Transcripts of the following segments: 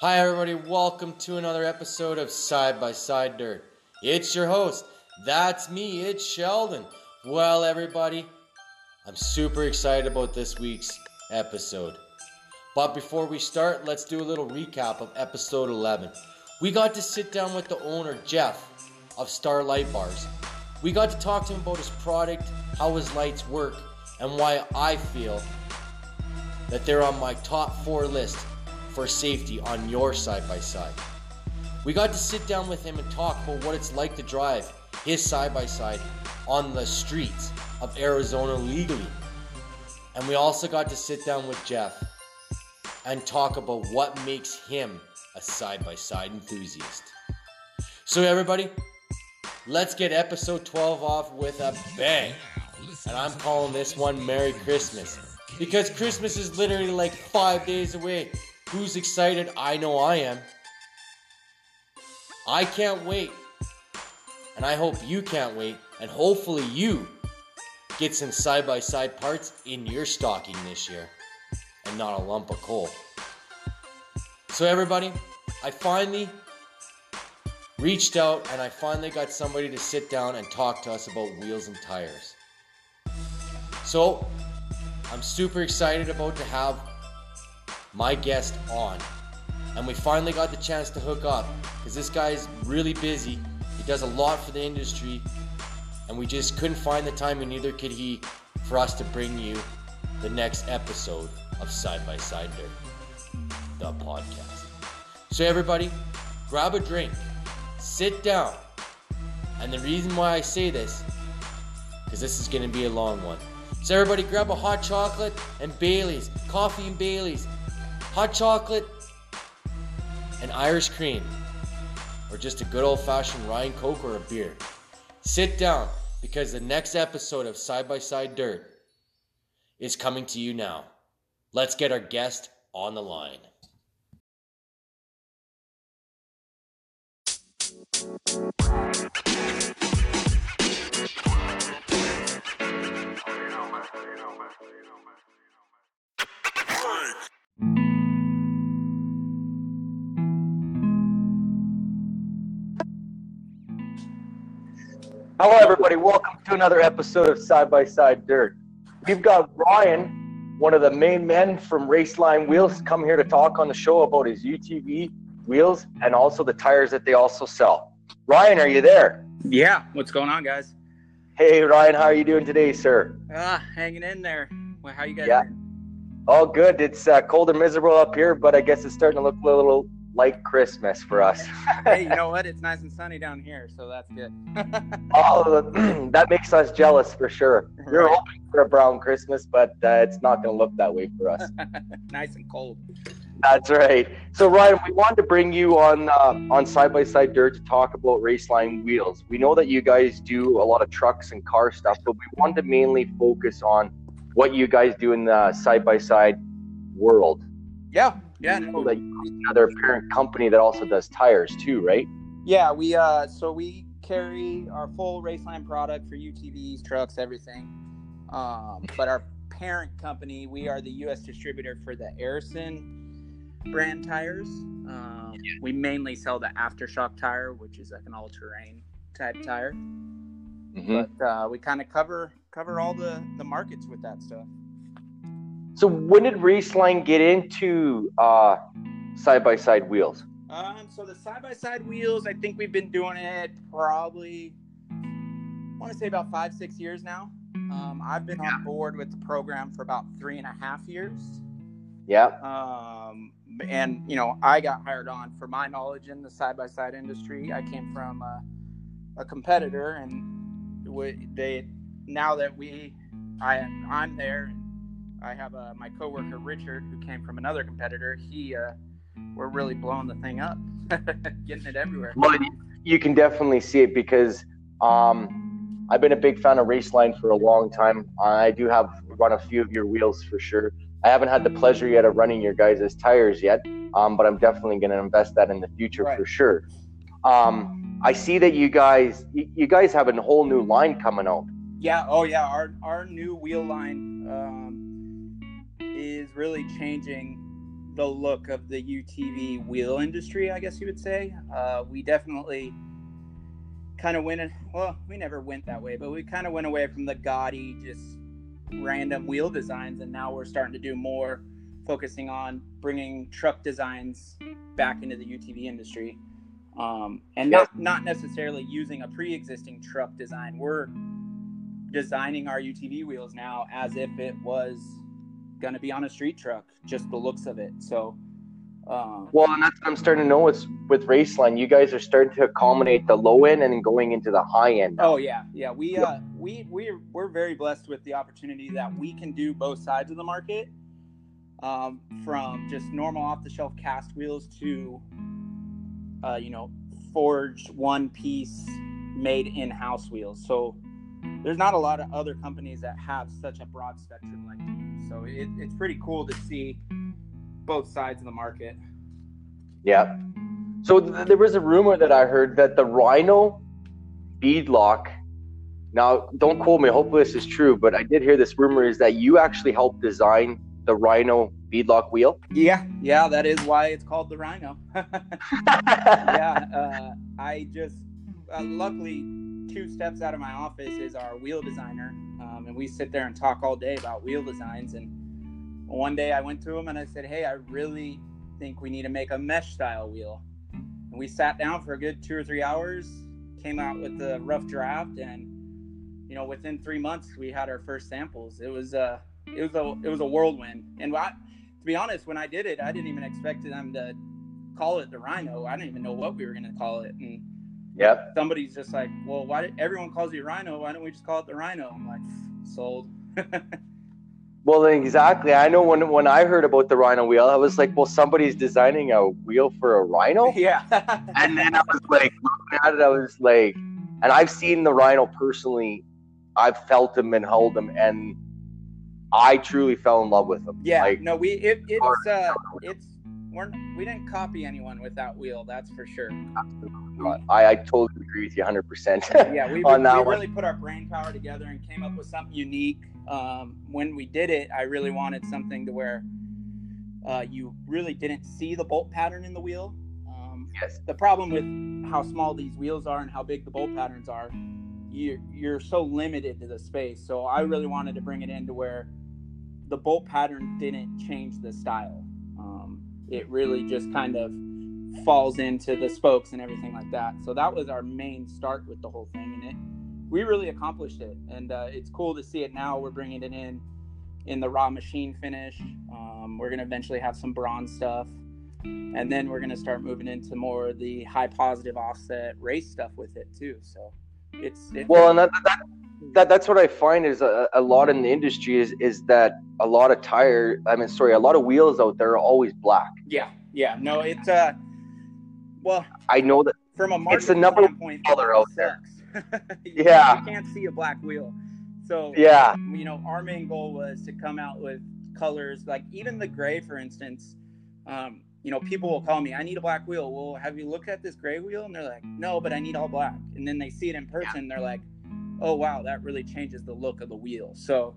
Hi, everybody. Welcome to another episode of Side by Side Dirt. It's your host. That's me. It's Sheldon. Well, everybody, I'm super excited about this week's episode. But before we start, let's do a little recap of episode 11. We got to sit down with the owner, Jeff, of Starlight Bars. We got to talk to him about his product, how his lights work, and why I feel that they're on my top four list for safety on your side by side. We got to sit down with him and talk about what it's like to drive his side by side on the streets of Arizona legally. And we also got to sit down with Jeff and talk about what makes him a side by side enthusiast. So, everybody, let's get episode 12 off with a bang. And I'm calling this one Merry Christmas because Christmas is literally like five days away. Who's excited? I know I am. I can't wait. And I hope you can't wait. And hopefully you get some side by side parts in your stocking this year and not a lump of coal. So, everybody, I finally reached out and I finally got somebody to sit down and talk to us about wheels and tires. So, I'm super excited about to have my guest on. And we finally got the chance to hook up because this guy's really busy. He does a lot for the industry, and we just couldn't find the time, and neither could he, for us to bring you the next episode of Side by Side Dirt, the podcast. So, everybody, grab a drink, sit down, and the reason why I say this, because this is going to be a long one. So, everybody, grab a hot chocolate and Bailey's, coffee and Bailey's, hot chocolate, and Irish cream, or just a good old fashioned Ryan Coke or a beer. Sit down because the next episode of Side by Side Dirt is coming to you now. Let's get our guest on the line. Hello, everybody. Welcome to another episode of Side by Side Dirt. We've got Ryan, one of the main men from Raceline Wheels, come here to talk on the show about his UTV wheels and also the tires that they also sell. Ryan, are you there? Yeah, what's going on, guys? Hey, Ryan, how are you doing today, sir? Ah, hanging in there. Well, how you guys? Yeah. doing? All good. It's uh, cold and miserable up here, but I guess it's starting to look a little like Christmas for us. hey, you know what? It's nice and sunny down here, so that's good. oh, that makes us jealous for sure. You're Right. hoping for a brown Christmas, but uh, it's not going to look that way for us. nice and cold. That's right. So Ryan, we wanted to bring you on uh, on Side by Side Dirt to talk about Raceline wheels. We know that you guys do a lot of trucks and car stuff, but we wanted to mainly focus on what you guys do in the side by side world. Yeah, yeah, We know no, that another parent company that also does tires too, right? yeah. We uh, so we carry our full Raceline product for UTVs, trucks, everything. Um, but our parent company, we are the U.S. distributor for the Arisun brand tires. Um, we mainly sell the aftershock tire, which is like an all-terrain type tire. Mm-hmm. but uh, we kind of cover cover all the the markets with that stuff. So when did Raceline get into side by side wheels? Um, so the side by side wheels, I think we've been doing it probably, I want to say about five six years now. Um, I've been on board with the program for about three and a half years. Yeah. Um, and you know, I got hired on for my knowledge in the side by side industry. I came from a, a competitor, and we, they now that we, I I'm there, and I have uh, my coworker Richard who came from another competitor. He, uh, we're really blowing the thing up, getting it everywhere. Well, you- can definitely see it because um, I've been a big fan of Raceline for a long time. I do have run a few of your wheels for sure. I haven't had the pleasure yet of running your guys' tires yet, um, but I'm definitely going to invest that in the future Right. for sure. Um, I see that you guys you, guys have a whole new line coming out. Yeah. Oh, yeah. Our our new wheel line um, is really changing the look of the UTV wheel industry, I guess you would say. Uh, we definitely kind of went in, well, we never went that way, but we kind of went away from the gaudy, just random wheel designs, and now we're starting to do more focusing on bringing truck designs back into the UTV industry. Um, and not, not necessarily using a pre-existing truck design. We're designing our UTV wheels now as if it was going to be on a street truck, just the looks of it. So, um, well, and that's what I'm starting to know is with Raceline, you guys are starting to accommodate the low end and then going into the high end. Now. Oh yeah, yeah. We uh, we we we're very blessed with the opportunity that we can do both sides of the market, um, from just normal off the shelf cast wheels to, uh, you know, forged one piece made in house wheels. So there's not a lot of other companies that have such a broad spectrum like we. So it, it's pretty cool to see both sides of the market. Yeah. So th- there was a rumor that I heard that the Rhino beadlock. Now, don't quote me. Hopefully, this is true. But I did hear this rumor is that you actually helped design the Rhino beadlock wheel. Yeah, yeah, that is why it's called the Rhino. yeah, uh, I just uh, luckily two steps out of my office is our wheel designer, um, and we sit there and talk all day about wheel designs. And one day I went to him and I said, "Hey, I really think we need to make a mesh style wheel." And we sat down for a good two or three hours, came out with the rough draft, and you know, within three months we had our first samples. It was a it was a it was a whirlwind. And I, to be honest, when I did it, I didn't even expect them to call it the Rhino. I didn't even know what we were going to call it, and Yep. Somebody's just like, well, why did everyone calls you Rhino? Why don't we just call it the Rhino? I'm like, sold. well, exactly. I know when when I heard about the Rhino wheel, I was like, well, somebody's designing a wheel for a Rhino. Yeah. and then I was like, looking at it, I was like, and I've seen the Rhino personally. I've felt him and held him, and I truly fell in love with him. Yeah. Like, no, we it, it's uh, it's we're we didn't copy anyone with that wheel. That's for sure. I, I totally agree with you 100. percent Yeah, we, on that we really put our brain power together and came up with something unique. Um, when we did it, I really wanted something to where uh, you really didn't see the bolt pattern in the wheel. Um, yes. The problem with how small these wheels are and how big the bolt patterns are, you're, you're so limited to the space. So I really wanted to bring it into where the bolt pattern didn't change the style it really just kind of falls into the spokes and everything like that. So that was our main start with the whole thing, and it we really accomplished it. And uh, it's cool to see it now. We're bringing it in in the raw machine finish. Um, we're gonna eventually have some bronze stuff, and then we're gonna start moving into more the high positive offset race stuff with it too. So it's, it's well, and that, that that that's what I find is a, a lot in the industry is is that a lot of tire I mean sorry a lot of wheels out there are always black. Yeah, yeah, no, it's uh, well, I know that from a market it's the number standpoint, color out there. yeah, you can't see a black wheel. So yeah, you know, our main goal was to come out with colors like even the gray, for instance. Um, you know, people will call me, I need a black wheel. Well, have you looked at this gray wheel? And they're like, no, but I need all black. And then they see it in person, yeah. they're like, oh wow, that really changes the look of the wheel. So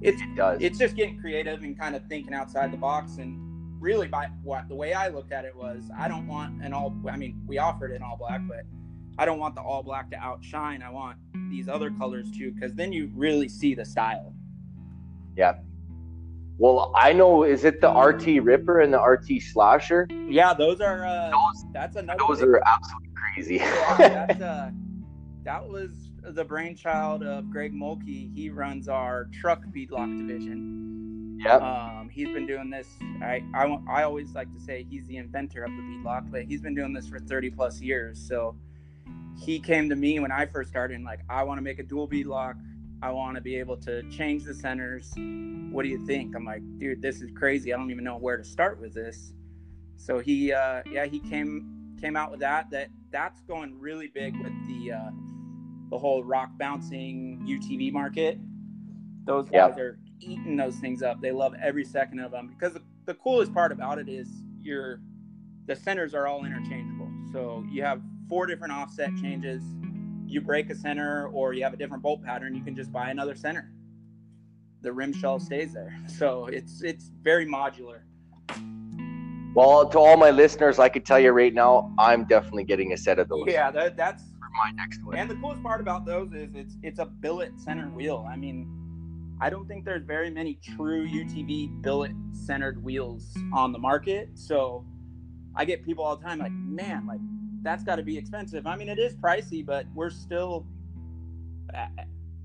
it's it does. it's just getting creative and kind of thinking outside the box. And really, by what the way I looked at it was, I don't want an all. I mean, we offered in all black, but I don't want the all black to outshine. I want these other colors too, because then you really see the style. Yeah. Well, I know. Is it the RT Ripper and the RT Slasher? Yeah, those are. Uh, those, that's another. Those are absolutely crazy. yeah, that's uh, that was the brainchild of Greg Mulkey. He runs our truck beadlock division. Yep. Um, he's been doing this. I, I, I always like to say he's the inventor of the beadlock, but he's been doing this for 30 plus years. So he came to me when I first started and like, I want to make a dual beadlock. I want to be able to change the centers. What do you think? I'm like, dude, this is crazy. I don't even know where to start with this. So he, uh, yeah, he came came out with that. That that's going really big with the uh, the whole rock bouncing UTV market. Those guys are eating those things up. They love every second of them because the, the coolest part about it is your the centers are all interchangeable. So you have four different offset changes. You break a center or you have a different bolt pattern, you can just buy another center. The rim shell stays there. So it's it's very modular. Well, to all my listeners, I could tell you right now, I'm definitely getting a set of those. Yeah, that, that's my next one. And the coolest part about those is it's it's a billet centered wheel. I mean, I don't think there's very many true UTV billet centered wheels on the market. So I get people all the time like, man, like that's got to be expensive. I mean, it is pricey, but we're still, uh,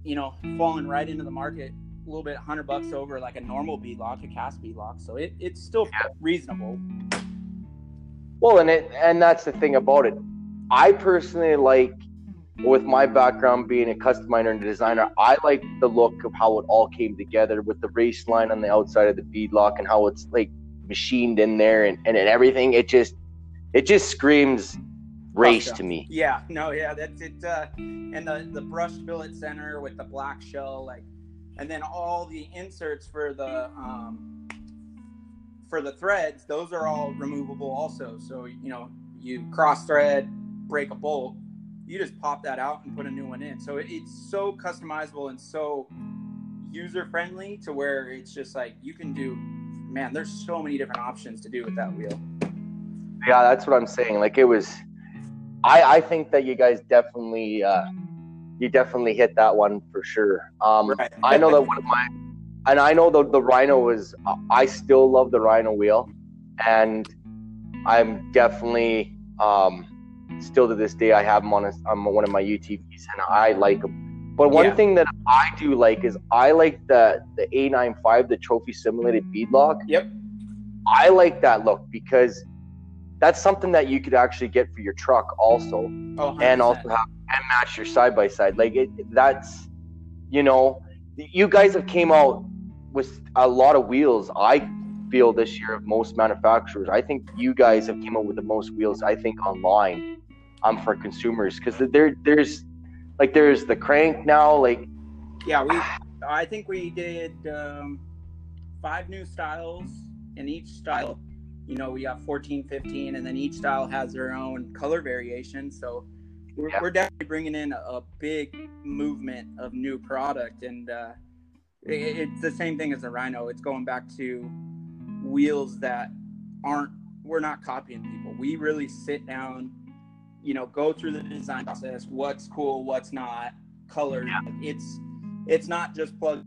you know, falling right into the market a little bit, hundred bucks over like a normal bead lock, a cast bead lock. So it, it's still yeah. reasonable. Well, and it and that's the thing about it. I personally like, with my background being a custom miner and designer, I like the look of how it all came together with the race line on the outside of the bead lock and how it's like machined in there and, and, and everything. It just it just screams race to me. Yeah, no, yeah, that's it. Uh, and the the brushed billet center with the black shell, like, and then all the inserts for the um, for the threads, those are all removable also. So you know, you cross thread, break a bolt, you just pop that out and put a new one in. So it's so customizable and so user friendly to where it's just like you can do. Man, there's so many different options to do with that wheel. Yeah, that's what I'm saying. Like it was I, I think that you guys definitely uh, you definitely hit that one for sure. Um, right. I know that one of my and I know the the Rhino was I still love the Rhino wheel, and I'm definitely um, still to this day I have them on a, on one of my UTVs and I like them. But one yeah. thing that I do like is I like the the A95 the trophy simulated beadlock. Yep. I like that look because that's something that you could actually get for your truck also, oh, and also have and match your side by side. Like it, that's you know, you guys have came out with a lot of wheels. I feel this year of most manufacturers. I think you guys have came out with the most wheels. I think online, um, for consumers because there there's like there's the crank now. Like yeah, we I think we did um, five new styles in each style you know, we got 14, 15, and then each style has their own color variation. So we're, yeah. we're definitely bringing in a, a, big movement of new product. And uh, it, it's the same thing as the Rhino. It's going back to wheels that aren't, we're not copying people. We really sit down, you know, go through the design process, what's cool, what's not, colors. Yeah. It's, it's not just plug,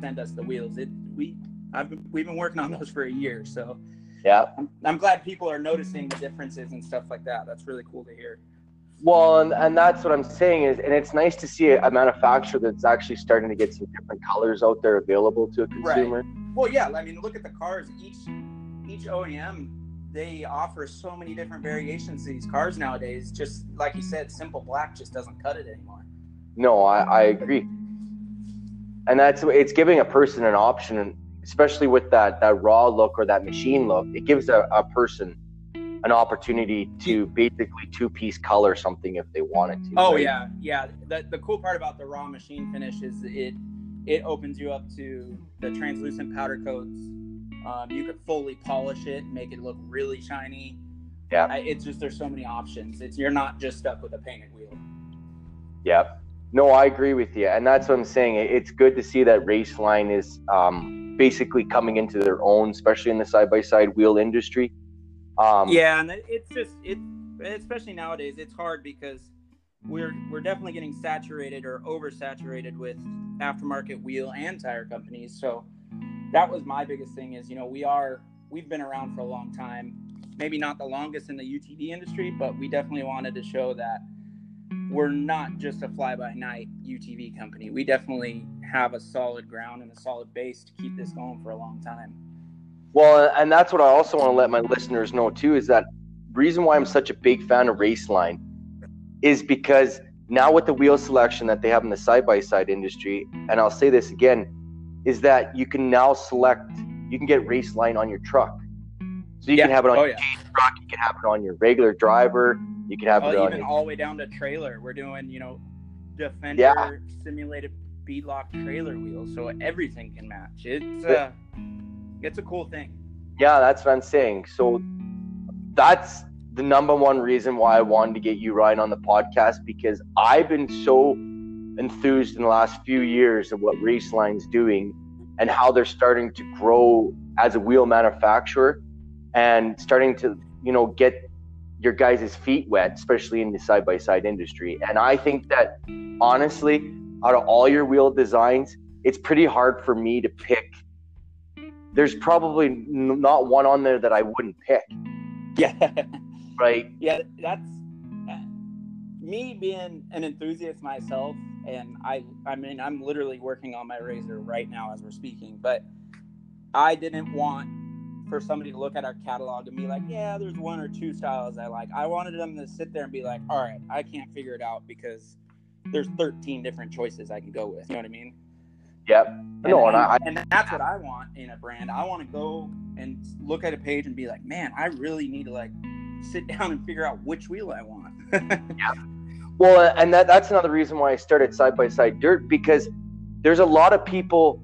send us the wheels. It, we, I've been, we've been working on those for a year. So, yeah. I'm, I'm glad people are noticing the differences and stuff like that. That's really cool to hear. Well, and, and that's what I'm saying is, and it's nice to see a, a, manufacturer that's actually starting to get some different colors out there available to a consumer. Right. Well, yeah. I mean, look at the cars. Each each OEM they offer so many different variations to these cars nowadays. Just like you said, simple black just doesn't cut it anymore. No, I, I agree. And that's it's giving a person an option especially with that that raw look or that machine look, it gives a, a person an opportunity to basically two piece color something if they wanted to. Oh right? yeah, yeah. The the cool part about the raw machine finish is it it opens you up to the translucent powder coats. Um, you could fully polish it, make it look really shiny. Yeah, I, it's just there's so many options. It's you're not just stuck with a painted wheel. Yep. No, I agree with you, and that's what I'm saying. It's good to see that Raceline is um, basically coming into their own, especially in the side by side wheel industry. Um, yeah, and it's just it, especially nowadays, it's hard because we're we're definitely getting saturated or oversaturated with aftermarket wheel and tire companies. So that was my biggest thing is you know we are we've been around for a long time, maybe not the longest in the UTV industry, but we definitely wanted to show that we're not just a fly by night UTV company. We definitely have a solid ground and a solid base to keep this going for a long time. Well, and that's what I also want to let my listeners know too is that reason why I'm such a big fan of Raceline is because now with the wheel selection that they have in the side by side industry, and I'll say this again, is that you can now select, you can get Raceline on your truck. So you yeah. can have it on oh, your yeah. truck, you can have it on your regular driver, you can have oh, it on even all the way down to trailer. We're doing, you know, Defender yeah. simulated beadlock trailer wheels, so everything can match. It's uh, it's a cool thing. Yeah, that's what I'm saying. So that's the number one reason why I wanted to get you Ryan on the podcast because I've been so enthused in the last few years of what Raceline's doing and how they're starting to grow as a wheel manufacturer and starting to you know get your guys' feet wet, especially in the side by side industry. And I think that honestly, out of all your wheel designs, it's pretty hard for me to pick. There's probably n- not one on there that I wouldn't pick, Yeah. right? yeah, that's uh, me being an enthusiast myself, and I, I mean, I'm literally working on my RZR right now as we're speaking. But I didn't want for somebody to look at our catalog and be like, "Yeah, there's one or two styles I like." I wanted them to sit there and be like, "All right, I can't figure it out because there's 13 different choices I can go with." You know what I mean? Yep. No, and I, and that's what I want in a brand. I want to go and look at a page and be like, man, I really need to like sit down and figure out which wheel I want. Well, and that, that's another reason why I started Side by Side Dirt because there's a lot of people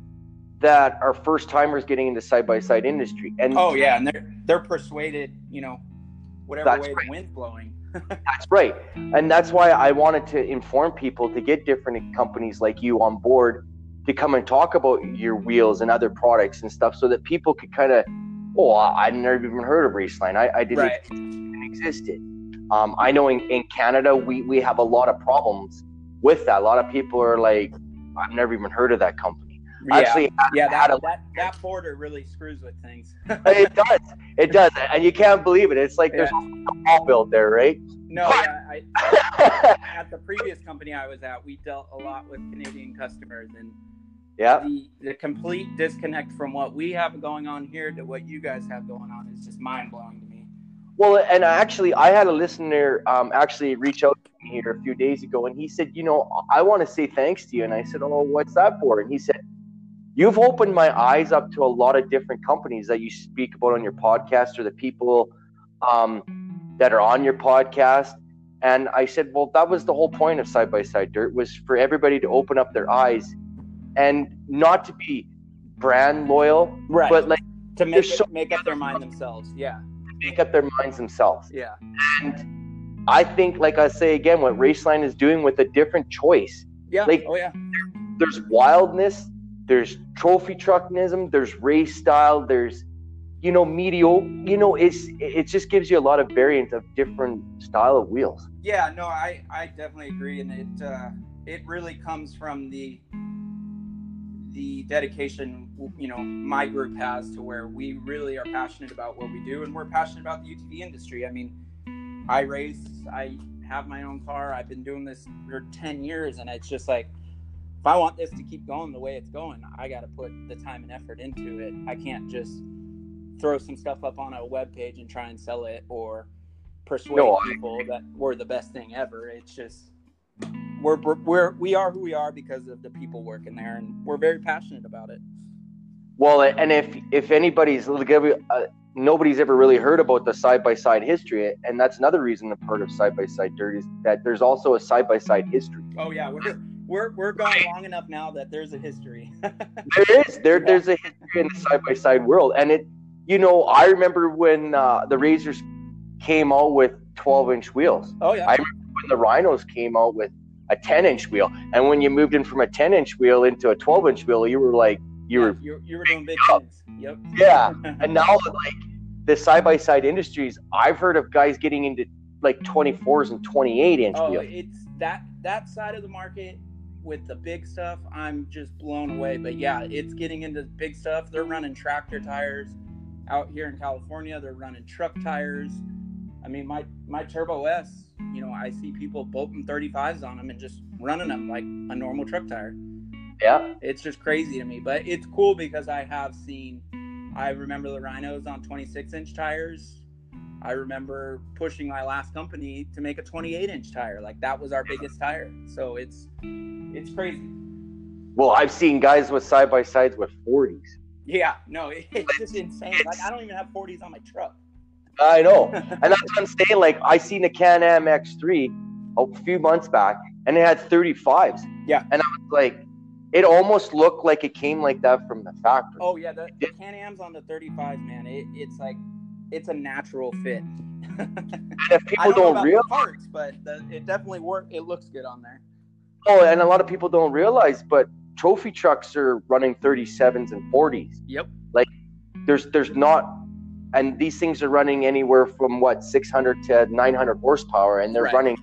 that are first timers getting into side by side industry. And oh yeah, and they're they're persuaded, you know, whatever way right. the wind's blowing. that's right. And that's why I wanted to inform people to get different companies like you on board to come and talk about your wheels and other products and stuff so that people could kind of, oh, I never even heard of Raceline. I, I didn't Right. even existed. Um, I know in, in Canada, we, we have a lot of problems with that. A lot of people are like, I've never even heard of that company. Yeah, Actually, yeah, that, a- that that border really screws with things. it does. It does. And you can't believe it. It's like there's a wall built there, right? no, yeah, I, at the previous company I was at, we dealt a lot with Canadian customers, and yeah. the the complete disconnect from what we have going on here to what you guys have going on is just mind blowing. Well, and actually, I had a listener um, actually reach out to me here a few days ago, and he said, "You know, I want to say thanks to you." And I said, "Oh, what's that for?" And he said, "You've opened my eyes up to a lot of different companies that you speak about on your podcast, or the people um, that are on your podcast." And I said, "Well, that was the whole point of Side by Side Dirt was for everybody to open up their eyes, and not to be brand loyal, Right. but like to make it, so- make up their mind themselves. Yeah. Make up their minds themselves." Yeah. And I think, like I say again, what Raceline is doing with a different choice. Yeah. Like- oh yeah. There's wildness, there's trophy trucknism, there's race style, there's you know mediocre. You know, it's it just gives you a lot of variant of different style of wheels. Yeah, no, I, I definitely agree, and it uh, it really comes from the the dedication you know my group has to where we really are passionate about what we do, and we're passionate about the UTV industry. I mean, I race, I have my own car, I've been doing this for ten years, and it's just like if I want this to keep going the way it's going, I got to put the time and effort into it. I can't just throw some stuff up on a web page and try and sell it or persuade No, people that we're the best thing ever. It's just we're, we're we're who we are because of the people working there, and we're very passionate about it. Well, and if if anybody's uh, nobody's ever really heard about the side by side history, and that's another reason a part of side by side dirt is that there's also a side by side history. Oh yeah, we're we're we're gone long enough now that there's a history. There is there there's a history in the side by side world, and it you know I remember when uh, the RZRs came out with 12 inch wheels. oh yeah, I- When the Rhinos came out with a 10 inch wheel, and when you moved in from a 10 inch wheel into a 12 inch wheel, you were like you Yeah, were you you were doing big things. Yep. yeah. And now like the side by side industries, I've heard of guys getting into like 24s and 28 inch Oh, wheels. it's that that side of the market with the big stuff. I'm just blown away. But yeah, it's getting into big stuff. They're running tractor tires out here in California. They're running truck tires. I mean, my my Turbo S. You know, I see people bolting 35s on them and just running them like a normal truck tire. Yeah. It's just crazy to me. But it's cool because I have seen. I remember the Rhinos on 26 inch tires. I remember pushing my last company to make a 28 inch tire. Like that was our biggest tire. So it's it's crazy. Well, I've seen guys with side by sides with 40s. Yeah, no, it, it's just insane. Like I don't even have 40s on my truck. I know. and that's what I'm saying. Like I seen a Can-Am X3 a few months back, and it had 35s. Yeah. And I was like, it almost looked like it came like that from the factory. Oh yeah, the, the Can-Ams on the 35s, man. It, it's like it's a natural fit. And if people don't don't realize, parts, but the, it definitely work. It looks good on there. oh, and a lot of people don't realize, but trophy trucks are running 37s and 40s. Yep. Like there's there's not and these things are running anywhere from what 600 to 900 horsepower, and they're Right. running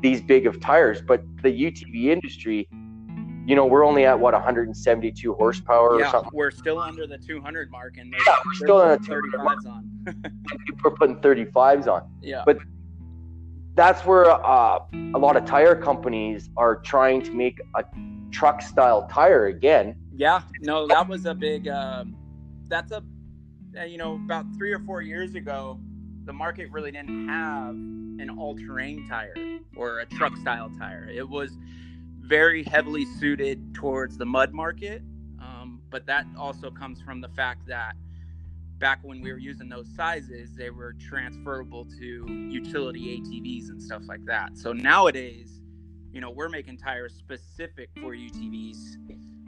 these big of tires. But the UTV industry, you know, we're only at what 172 horsepower or yeah, something. we're still under the 200 mark, and Yeah, we're still on a putting 200 mark. 35s on. Are putting 35s on. Yeah, But- That's where uh, a lot of tire companies are trying to make a truck style tire again. yeah, no, that was a big. Um, that's a, you know, about three or four years ago, the market really didn't have an all-terrain tire or a truck style tire. It was very heavily suited towards the mud market, um, but that also comes from the fact that back when we were using those sizes, they were transferable to utility ATVs and stuff like that. So nowadays, you know, we're making tires specific for UTVs,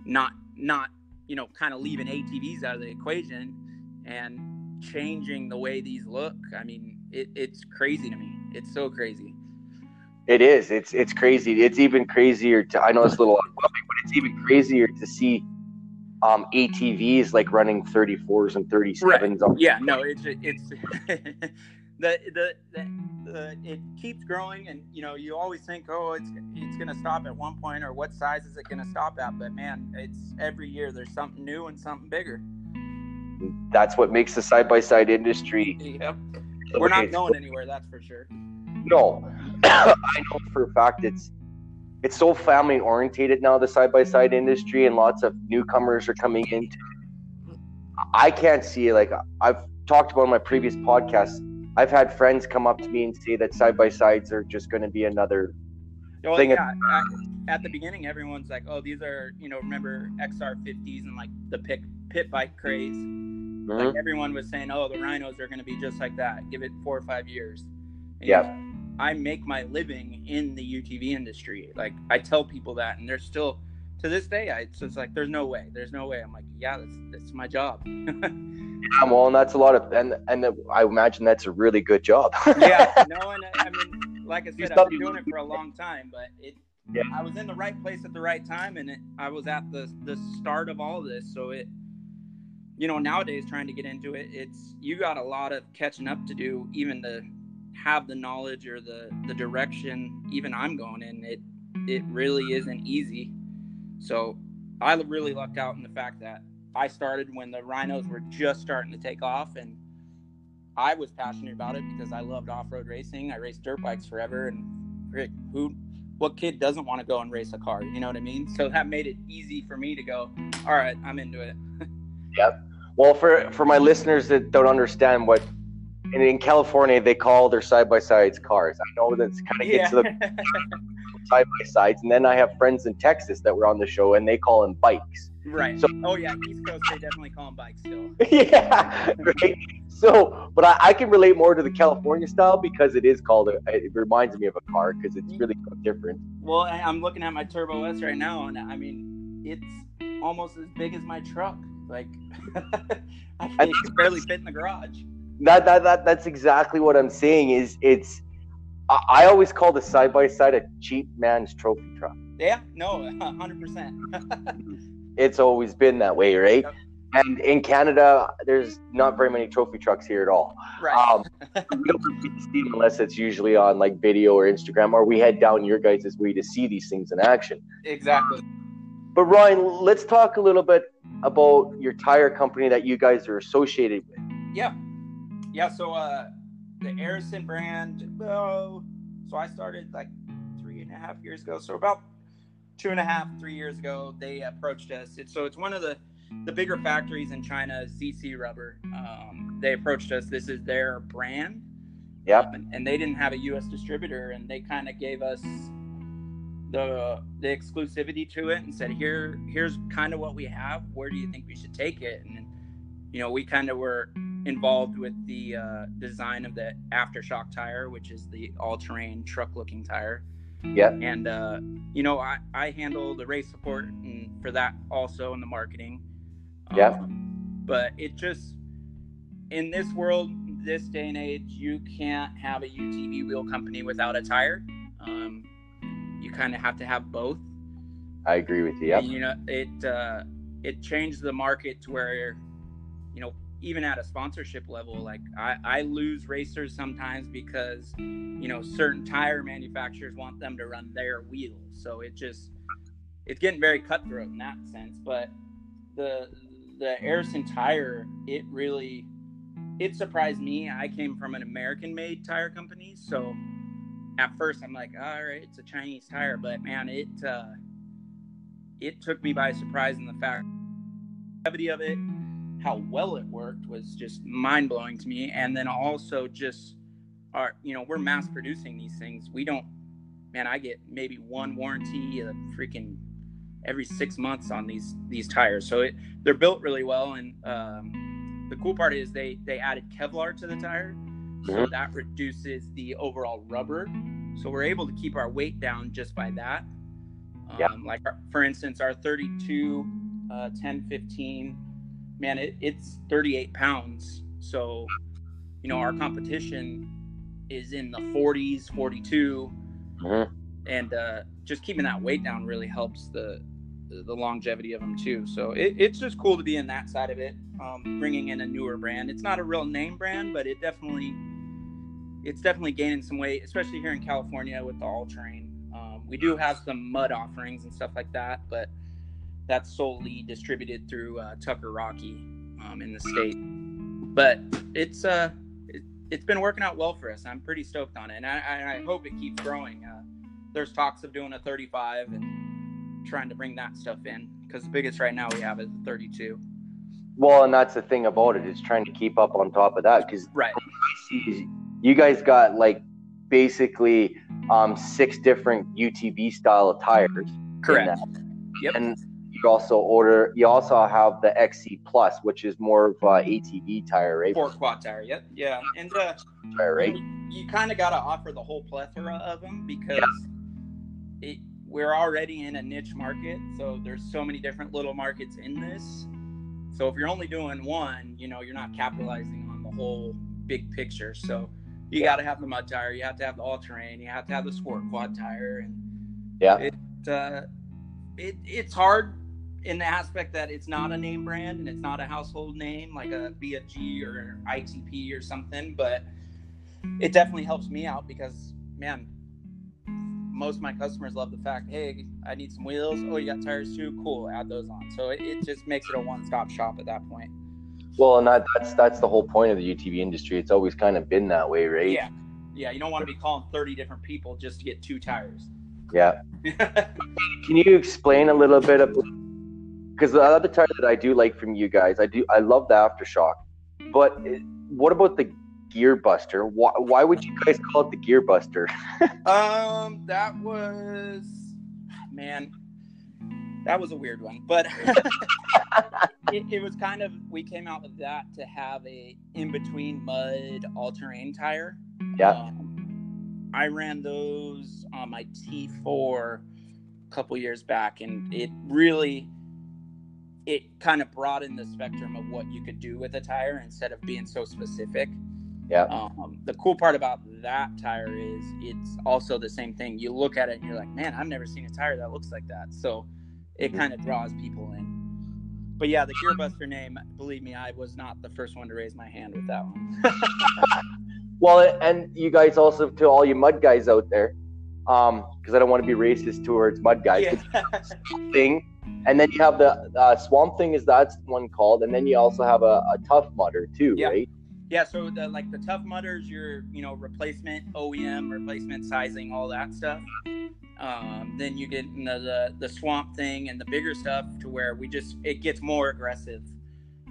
not not you know, kind of leaving ATVs out of the equation and changing the way these look. I mean, it, it's crazy to me. It's so crazy. It is. It's it's crazy. It's even crazier to. I know it's a little topic, but it's even crazier to see um, ATVs like running 34s and 37s. on Yeah, no, it's it's the, the the the it keeps growing, and you know, you always think, oh, it's it's gonna stop at one point, or what size is it gonna stop at? But man, it's every year there's something new and something bigger. That's what makes the side by side industry. Yep, we're not going anywhere, that's for sure. No, I know for a fact it's it's so family orientated now. The side by side industry and lots of newcomers are coming in. I can't see like I've talked about in my previous podcasts. I've had friends come up to me and say that side by sides are just going to be another. Well, thing yeah, at, at the beginning, everyone's like, "Oh, these are you know, remember XR50s and like the pit pit bike craze." Like mm-hmm. everyone was saying, "Oh, the rhinos are going to be just like that. Give it four or five years." And Yep. I make my living in the UTV industry. Like I tell people that, and they're still to this day. I it's just like, "There's no way. There's no way." I'm like, "Yeah, that's that's my job." Yeah, well, and that's a lot of, and and I imagine that's a really good job. yeah, no, and I, I mean, like I said, I've been doing it for a long time, but it, Yeah. I was in the right place at the right time, and it, I was at the the start of all this. So it, you know, nowadays trying to get into it, it's you got a lot of catching up to do, even to have the knowledge or the the direction. Even I'm going in it. It really isn't easy. So I really lucked out in the fact that I started when the rhinos were just starting to take off, and I was passionate about it because I loved off-road racing. I raced dirt bikes forever, and who, what kid doesn't want to go and race a car? You know what I mean? So that made it easy for me to go. All right, I'm into it. Well, for for my listeners that don't understand what, in, in California they call their side by sides cars. I know that's kind of gets to the side by sides, and then I have friends in Texas that were on the show, and they call them bikes. right. So- oh yeah, East Coast they definitely call them bikes still. yeah, right. So, but I, I can relate more to the California style because it is called. A, it reminds me of a car because it's really different. Well, I'm looking at my Turbo S right now, and I mean, it's almost as big as my truck. Like, I can barely fit in the garage. That, that that that's exactly what I'm saying. Is it's. I, I always call the side by side a cheap man's trophy truck. Yeah, no, hundred percent. It's always been that way, right? Yep. And in Canada, there's not very many trophy trucks here at all. Right. Um, we don't see them unless it's usually on like video or Instagram, or we head down your guys' way to see these things in action. exactly. But Ryan, let's talk a little bit about your tire company that you guys are associated with. Yeah, yeah. So uh, the Arisun brand. Oh, so I started like three and a half years ago. So about two and a half, three years ago, they approached us. It's, so it's one of the the bigger factories in China, ZC Rubber. Um, they approached us. This is their brand. Yep. and, and they didn't have a U.S. distributor, and they kind of gave us the the exclusivity to it and said, "Here, here's kind of what we have. Where do you think we should take it?" And you know, we kind of were involved with the uh, design of the aftershock tire, which is the all-terrain truck-looking tire. yeah And uh, you know, I I handle the race support and for that also in the marketing. Um, but it just in this world, this day and age, you can't have a UTV wheel company without a tire. Um, kind of have to have both. I agree with you. Yep. And, you know, it uh, it changed the market to where, you know, even at a sponsorship level, like I, I lose racers sometimes because you know certain tire manufacturers want them to run their wheels. So it just it's getting very cutthroat in that sense. But the the Arisun tire, it really it surprised me. I came from an American made tire company, so at first I'm like, all right, it's a Chinese tire, but man, it uh, it took me by surprise in the fact longevity of it, how well it worked was just mind blowing to me, and then also just our, you know, we're mass producing these things. We don't, man, I get maybe one warranty, a freaking every six months on these these tires. So it they're built really well, and um, the cool part is they they added Kevlar to the tire, so Mhm. that reduces the overall rubber. So we're able to keep our weight down just by that. Um, Yeah. Like our, for instance, our 32 uh, 10 15, man, it, it's 38 pounds. So you know our competition is in the 40s, 42 Mhm. and uh, just keeping that weight down really helps the the longevity of them too. So it, it's just cool to be in that side of it, um, bringing in a newer brand. It's not a real name brand, but it definitely it's definitely gaining some weight, especially here in California with the all terrain. Um, we do have some mud offerings and stuff like that, but that's solely distributed through uh, Tucker Rocky um, in the state. But it's uh it, it's been working out well for us. I'm pretty stoked on it, and I, I, I hope it keeps growing. Uh, there's talks of doing a 35 and trying to bring that stuff in because the biggest right now we have is a 32. Well, and that's the thing about it is trying to keep up on top of that because Right. You guys got like basically um, six different UTV style of tires. Correct. Yep. And you also order. You also have the XC Plus, which is more of a ATV tire, right? Four quad tire. Yep. Yeah. And uh, Tire, right? you kind of got to offer the whole plethora of them because it, we're already in a niche market. So there's so many different little markets in this. So if you're only doing one, you know, you're not capitalizing on the whole big picture. So you got to have the mud tire, you have to have the all terrain, you have to have the sport quad tire, and Yeah. it uh, it it's hard in the aspect that it's not a name brand and it's not a household name like a BFG or ITP or something, but it definitely helps me out because man, most of my customers love the fact, hey, I need some wheels. Oh, you got tires too? Cool, add those on. So it, it just makes it a one-stop shop at that point. Well, and that, that's that's the whole point of the UTV industry. It's always kind of been that way, right? Yeah, yeah. You don't want to be calling thirty different people just to get two tires. Yeah. Can you explain a little bit of because the other tire that I do like from you guys, I do I love the aftershock, but it, what about the gear buster? Why, why would you guys call it the gear buster? Um, that was man, that was a weird one, but it, it was kind of we came out with that to have a in between mud all terrain tire. Yeah. Um, I ran those on my T4 a couple years back, and it really it kind of broadened the spectrum of what you could do with a tire instead of being so specific. Yeah. Um, the cool part about that tire is it's also the same thing. You look at it and you're like, man, I've never seen a tire that looks like that. So it Mhm. kind of draws people in. But yeah, the Gearbuster name, believe me, I was not the first one to raise my hand with that one. Well, and you guys also to all you mud guys out there, um, because I don't want to be racist towards mud guys. yeah. Thing, and then you have the uh, swamp thing is that's one called, and then you also have a, a tough mudder too, Yeah. right? Yeah, so the like the tough mudders, your you know, replacement OEM, replacement sizing, all that stuff. Um, then you get the the swamp thing and the bigger stuff to where we just it gets more aggressive.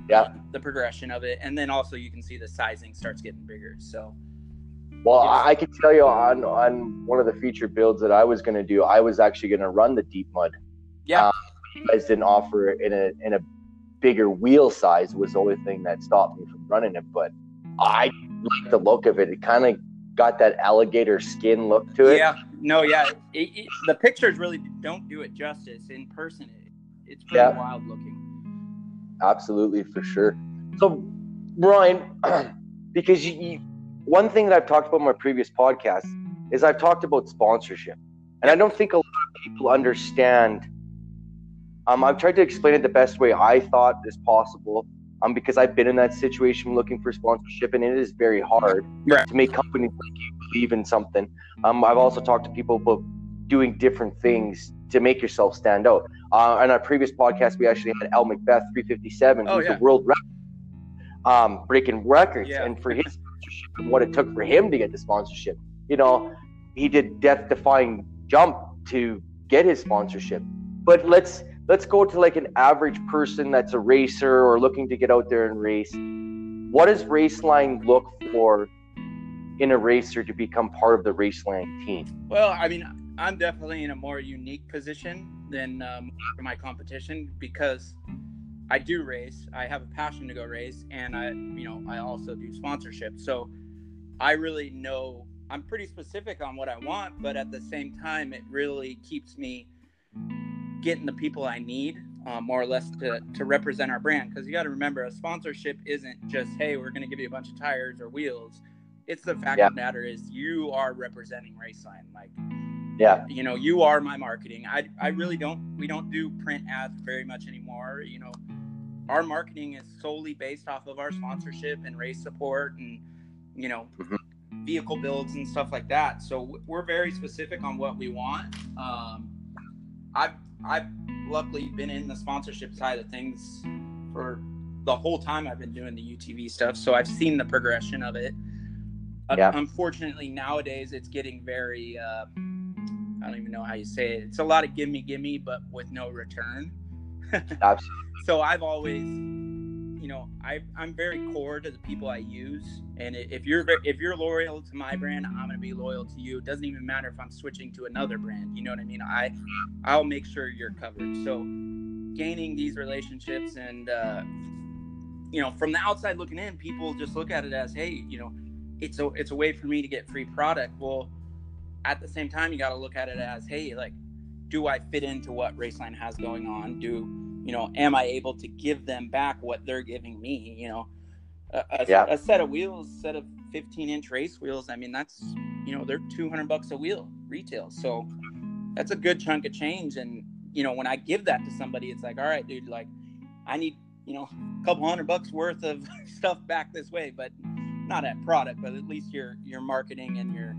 Yeah. The progression of it. And then also you can see the sizing starts getting bigger. So Well, I can tell you on on one of the feature builds that I was going to do, I was actually going to run the deep mud. Yeah. Um, you guys didn't offer in a in a bigger wheel size was the only thing that stopped me from running it. But I like the look of it. It kind of got that alligator skin look to it. Yeah, no, yeah. It, it, the pictures really don't do it justice. In person, it, it's pretty Yeah. wild looking. Absolutely, for sure. So, Ryan, because you, you, one thing that I've talked about in my previous podcast is I've talked about sponsorship, and I don't think a lot of people understand. Um, I've tried to explain it the best way I thought is possible. Um, because I've been in that situation looking for sponsorship, and it is very hard Right. to make companies like you believe in something. Um, I've also talked to people about doing different things to make yourself stand out. Uh, on our previous podcast, we actually had El Macbeth 357, Oh, who's yeah. the world record, um, breaking records, Yeah. and for his sponsorship and what it took for him to get the sponsorship. You know, he did death-defying jump to get his sponsorship. But let's let's go to like an average person that's a racer or looking to get out there and race. What does Raceline look for in a racer to become part of the Raceline team? Well, I mean, I'm definitely in a more unique position than um, my competition because I do race. I have a passion to go race, and I, you know, I also do sponsorship. So I really know I'm pretty specific on what I want, but at the same time, it really keeps me getting the people I need, uh, more or less, to to represent our brand. Because you got to remember, a sponsorship isn't just hey, we're going to give you a bunch of tires or wheels. It's the fact Yeah. of the matter is you are representing Raceline. Like Yeah, you know you are my marketing i i really don't we don't do print ads very much anymore you know our marketing is solely based off of our sponsorship and race support and you know Mhm. vehicle builds and stuff like that so we're very specific on what we want um i've i've luckily been in the sponsorship side of things for the whole time i've been doing the utv stuff so i've seen the progression of it Uh, unfortunately nowadays it's getting very uh I don't even know how you say it. It's a lot of gimme gimme, but with no return. absolutely. So I've always, you know, I I'm very core to the people I use, and if you're if you're loyal to my brand, I'm gonna be loyal to you. It doesn't even matter if I'm switching to another brand. You know what I mean? I I'll make sure you're covered. So gaining these relationships and uh, you know, from the outside looking in, people just look at it as, hey, you know, it's a it's a way for me to get free product. Well, at the same time, you got to look at it as, hey, like, do I fit into what Raceline has going on? Do you know, am I able to give them back what they're giving me? You know, a, a, Yeah. a set of wheels, set of 15 inch race wheels. I mean, that's you know, they're 200 bucks a wheel retail, so that's a good chunk of change. And you know, when I give that to somebody, it's like, all right, dude, like, I need you know, a couple hundred bucks worth of stuff back this way, but not at product, but at least your your marketing and your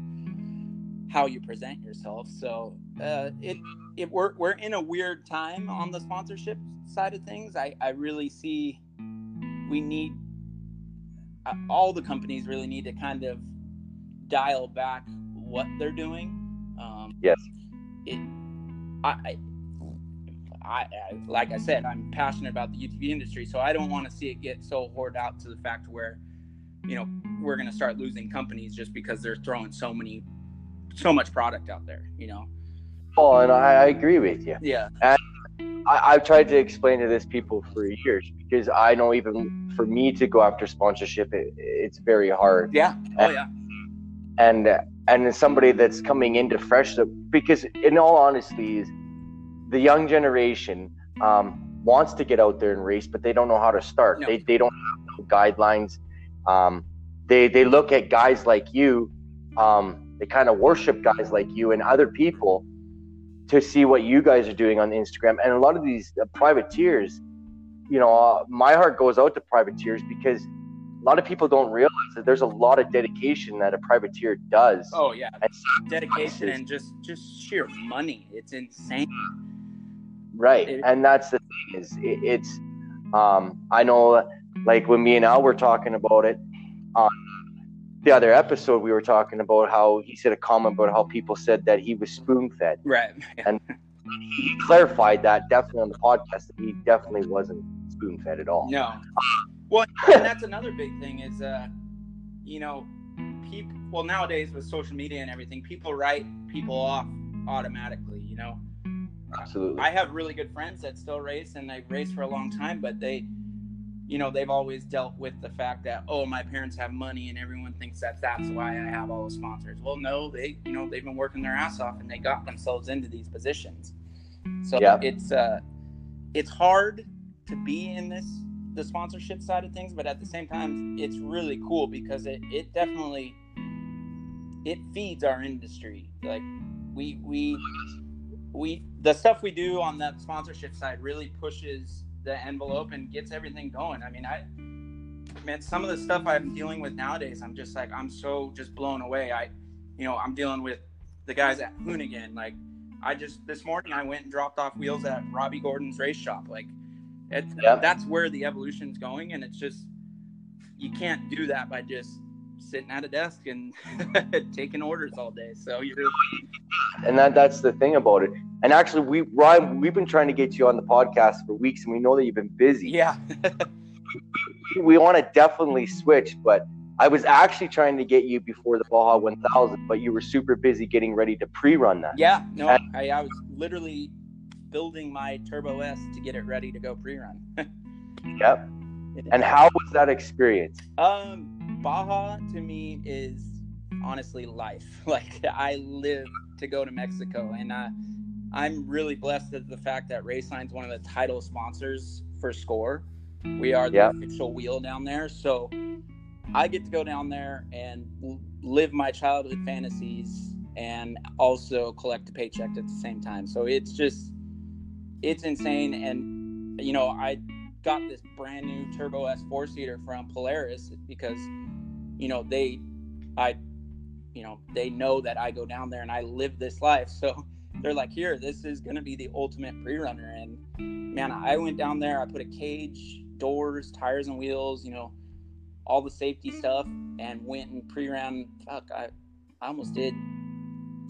how you present yourself. So uh, it it we're we're in a weird time on the sponsorship side of things. I I really see we need uh, all the companies really need to kind of dial back what they're doing. Um, Yes. It I. I I, like I said, I'm passionate about the UTV industry, so I don't want to see it get so hoarded out to the fact where, you know, we're going to start losing companies just because they're throwing so many, so much product out there. You know. Oh, and I, I agree with you. Yeah. I, I've tried to explain to this people for years because I know even for me to go after sponsorship, it, it's very hard. Yeah. Oh yeah. And and somebody that's coming into fresh, because in all honesty, is the young generation um, wants to get out there and race, but they don't know how to start. No. They they don't have no guidelines. Um, they they look at guys like you. Um, they kind of worship guys like you and other people to see what you guys are doing on Instagram. And a lot of these uh, privateers, you know, uh, my heart goes out to privateers because a lot of people don't realize that there's a lot of dedication that a privateer does. Oh yeah. And Dedication and just just sheer money. It's insane. Right, It- and that's the thing is it, it's. Um, I know, like when me and Al were talking about it on the other episode, we were talking about how he said a comment about how people said that he was spoon fed. Right. And- He clarified that definitely on the podcast that he definitely wasn't spoon fed at all. No. Well, and that's another big thing is, uh, you know, people. Well, nowadays with social media and everything, people write people off automatically. You know, Absolutely. I have really good friends that still race and they've raced for a long time, but they, you know, they've always dealt with the fact that oh, my parents have money and everyone thinks that that's why I have all the sponsors. Well, no, they, you know, they've been working their ass off and they got themselves into these positions. So Yeah. it's uh, it's hard to be in this the sponsorship side of things, but at the same time, it's really cool because it it definitely it feeds our industry. Like we we we the stuff we do on that sponsorship side really pushes the envelope and gets everything going. I mean, I man, some of the stuff I'm dealing with nowadays, I'm just like I'm so just blown away. I, you know, I'm dealing with the guys at Hoonigan. Like, I just this morning I went and dropped off wheels at Robby Gordon's race shop. Like, it, Yep. that's where the evolution's going, and it's just you can't do that by just sitting at a desk and taking orders all day. So you're and that that's the thing about it. And actually, we Ryan, we've been trying to get you on the podcast for weeks, and we know that you've been busy. yeah, We want to definitely switch, but I was actually trying to get you before the Baja 1000, but you were super busy getting ready to pre-run that. yeah. No, I, I was literally building my Turbo S to get it ready to go pre-run. Yep. And how was that experience? Um, Baja to me is honestly life. Like I live to go to Mexico, and uh, I'm really blessed at the fact that Raceline's one of the title sponsors for Score. We are the Yeah. official wheel down there, so I get to go down there and live my childhood fantasies and also collect a paycheck at the same time. So it's just it's insane, and you know I got this brand new Turbo S four seater from Polaris because, you know, they, I, you know, they know that I go down there and I live this life. So they're like, here, this is going to be the ultimate pre runner. And man, I went down there, I put a cage, doors, tires, and wheels, you know, all the safety stuff, and went and pre ran. Fuck, I, I almost did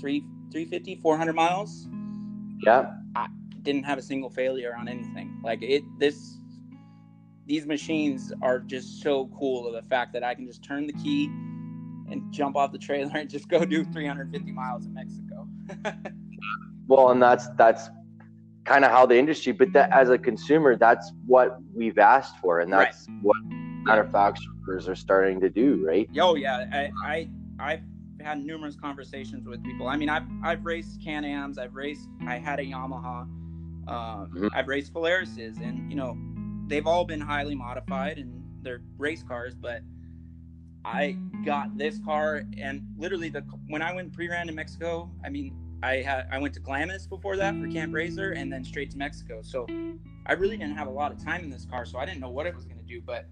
three, 350, 400 miles Yeah. i didn't have a single failure on anything. Like it, this, these machines are just so cool. Of the fact that I can just turn the key and jump off the trailer and just go do 350 miles in Mexico. Well, and that's that's kind of how the industry. But that, as a consumer, that's what we've asked for, and Right. that's what manufacturers are starting to do, right? Oh yeah, I, I I've had numerous conversations with people. I mean, I've I've raced Can-Ams, I've raced, I had a Yamaha, uh, Mhm. I've raced Polarises, and you know, they've all been highly modified and they're race cars. But I got this car, and literally the when I went pre-ran in Mexico, I mean, I had I went to Glamis before that for Camp RZR, and then straight to Mexico. So I really didn't have a lot of time in this car, so I didn't know what it was going to do, but.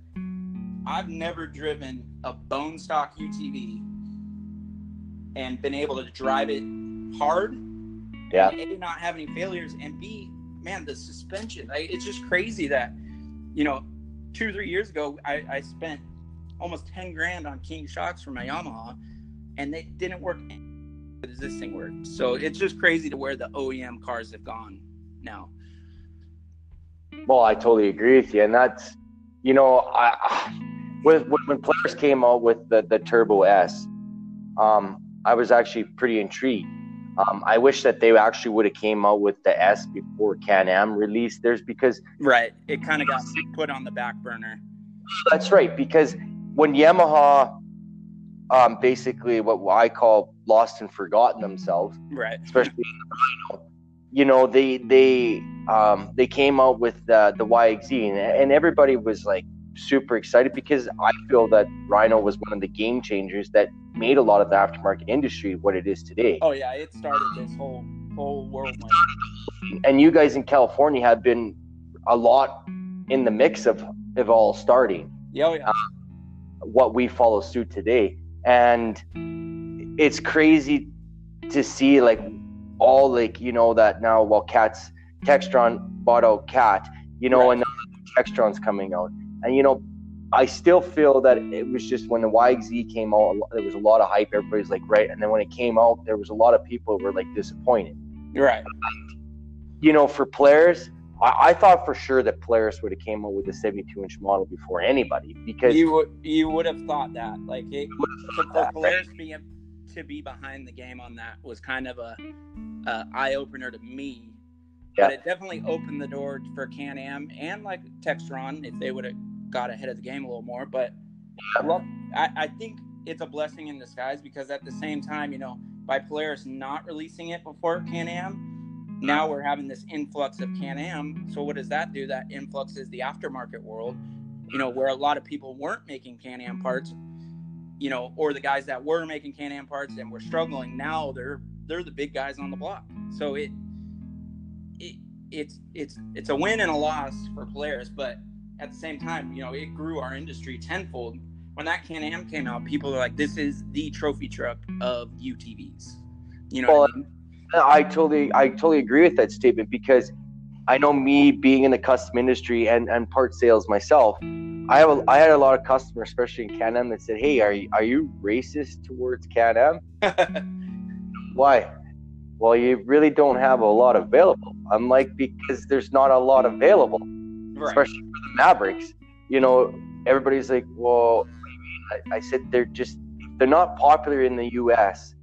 I've never driven a bone stock UTV and been able to drive it hard. Yeah. And A, not have any failures, and B, man, the suspension. I, it's just crazy that, you know, two or three years ago, I, I spent almost 10 grand on King shocks for my Yamaha, and they didn't work. Does this thing work? So it's just crazy to where the OEM cars have gone now. Well, I totally agree with you, and that's you know, I when when when Polaris came out with the the Turbo S, um, I was actually pretty intrigued. Um, I wish that they actually would have came out with the S before Can-Am released theirs because Right. It kind of got put on the back burner. That's right, because when Yamaha, um, basically what I call lost and forgotten themselves, Right. especially in the Rhino, you know, they they um, they came out with the the YXZ, and, and everybody was like super excited because I feel that Rhino was one of the game changers that made a lot of the aftermarket industry what it is today. Oh yeah, it started this whole whole whirlwind. And you guys in California have been a lot in the mix of of all starting. Yeah, oh, yeah. Uh, what we follow suit today and it's crazy to see like all like you know that now while cats textron bought out cat you know Right. and now textron's coming out and you know i still feel that it was just when the yxz came out there was a lot of hype everybody's like right and then when it came out there was a lot of people who were like disappointed right. you know for Polaris I, I thought for sure that Polaris would have came out with a 72 inch model before anybody because You would you would have thought that. Like it, for, that, Polaris to be, to be behind the game on that was kind of a, a eye opener to me. Yeah. But it definitely opened the door for Can Am and like Textron if they would have got ahead of the game a little more. But I, love, I, I think it's a blessing in disguise because at the same time, you know, by Polaris not releasing it before Can Am, now we're having this influx of Can Am. So what does that do? That influxes the aftermarket world, you know, where a lot of people weren't making Can Am parts, you know, or the guys that were making Can Am parts and were struggling. Now they're they're the big guys on the block. So it it it's it's it's a win and a loss for Polaris, but at the same time, you know, it grew our industry tenfold. When that Can Am came out, people are like, "This is the trophy truck of UTVs." You know, Well, I mean? I totally, I totally agree with that statement because I know me being in the custom industry and, and part sales myself. I have, a, I had a lot of customers, especially in Can Am, that said, "Hey, are you, are you racist towards Can Am? Why? Well, you really don't have a lot available. I'm like, because there's not a lot available, right. especially for the Mavericks. You know, everybody's like, well, what do you mean? I, I said they're just, they're not popular in the U.S.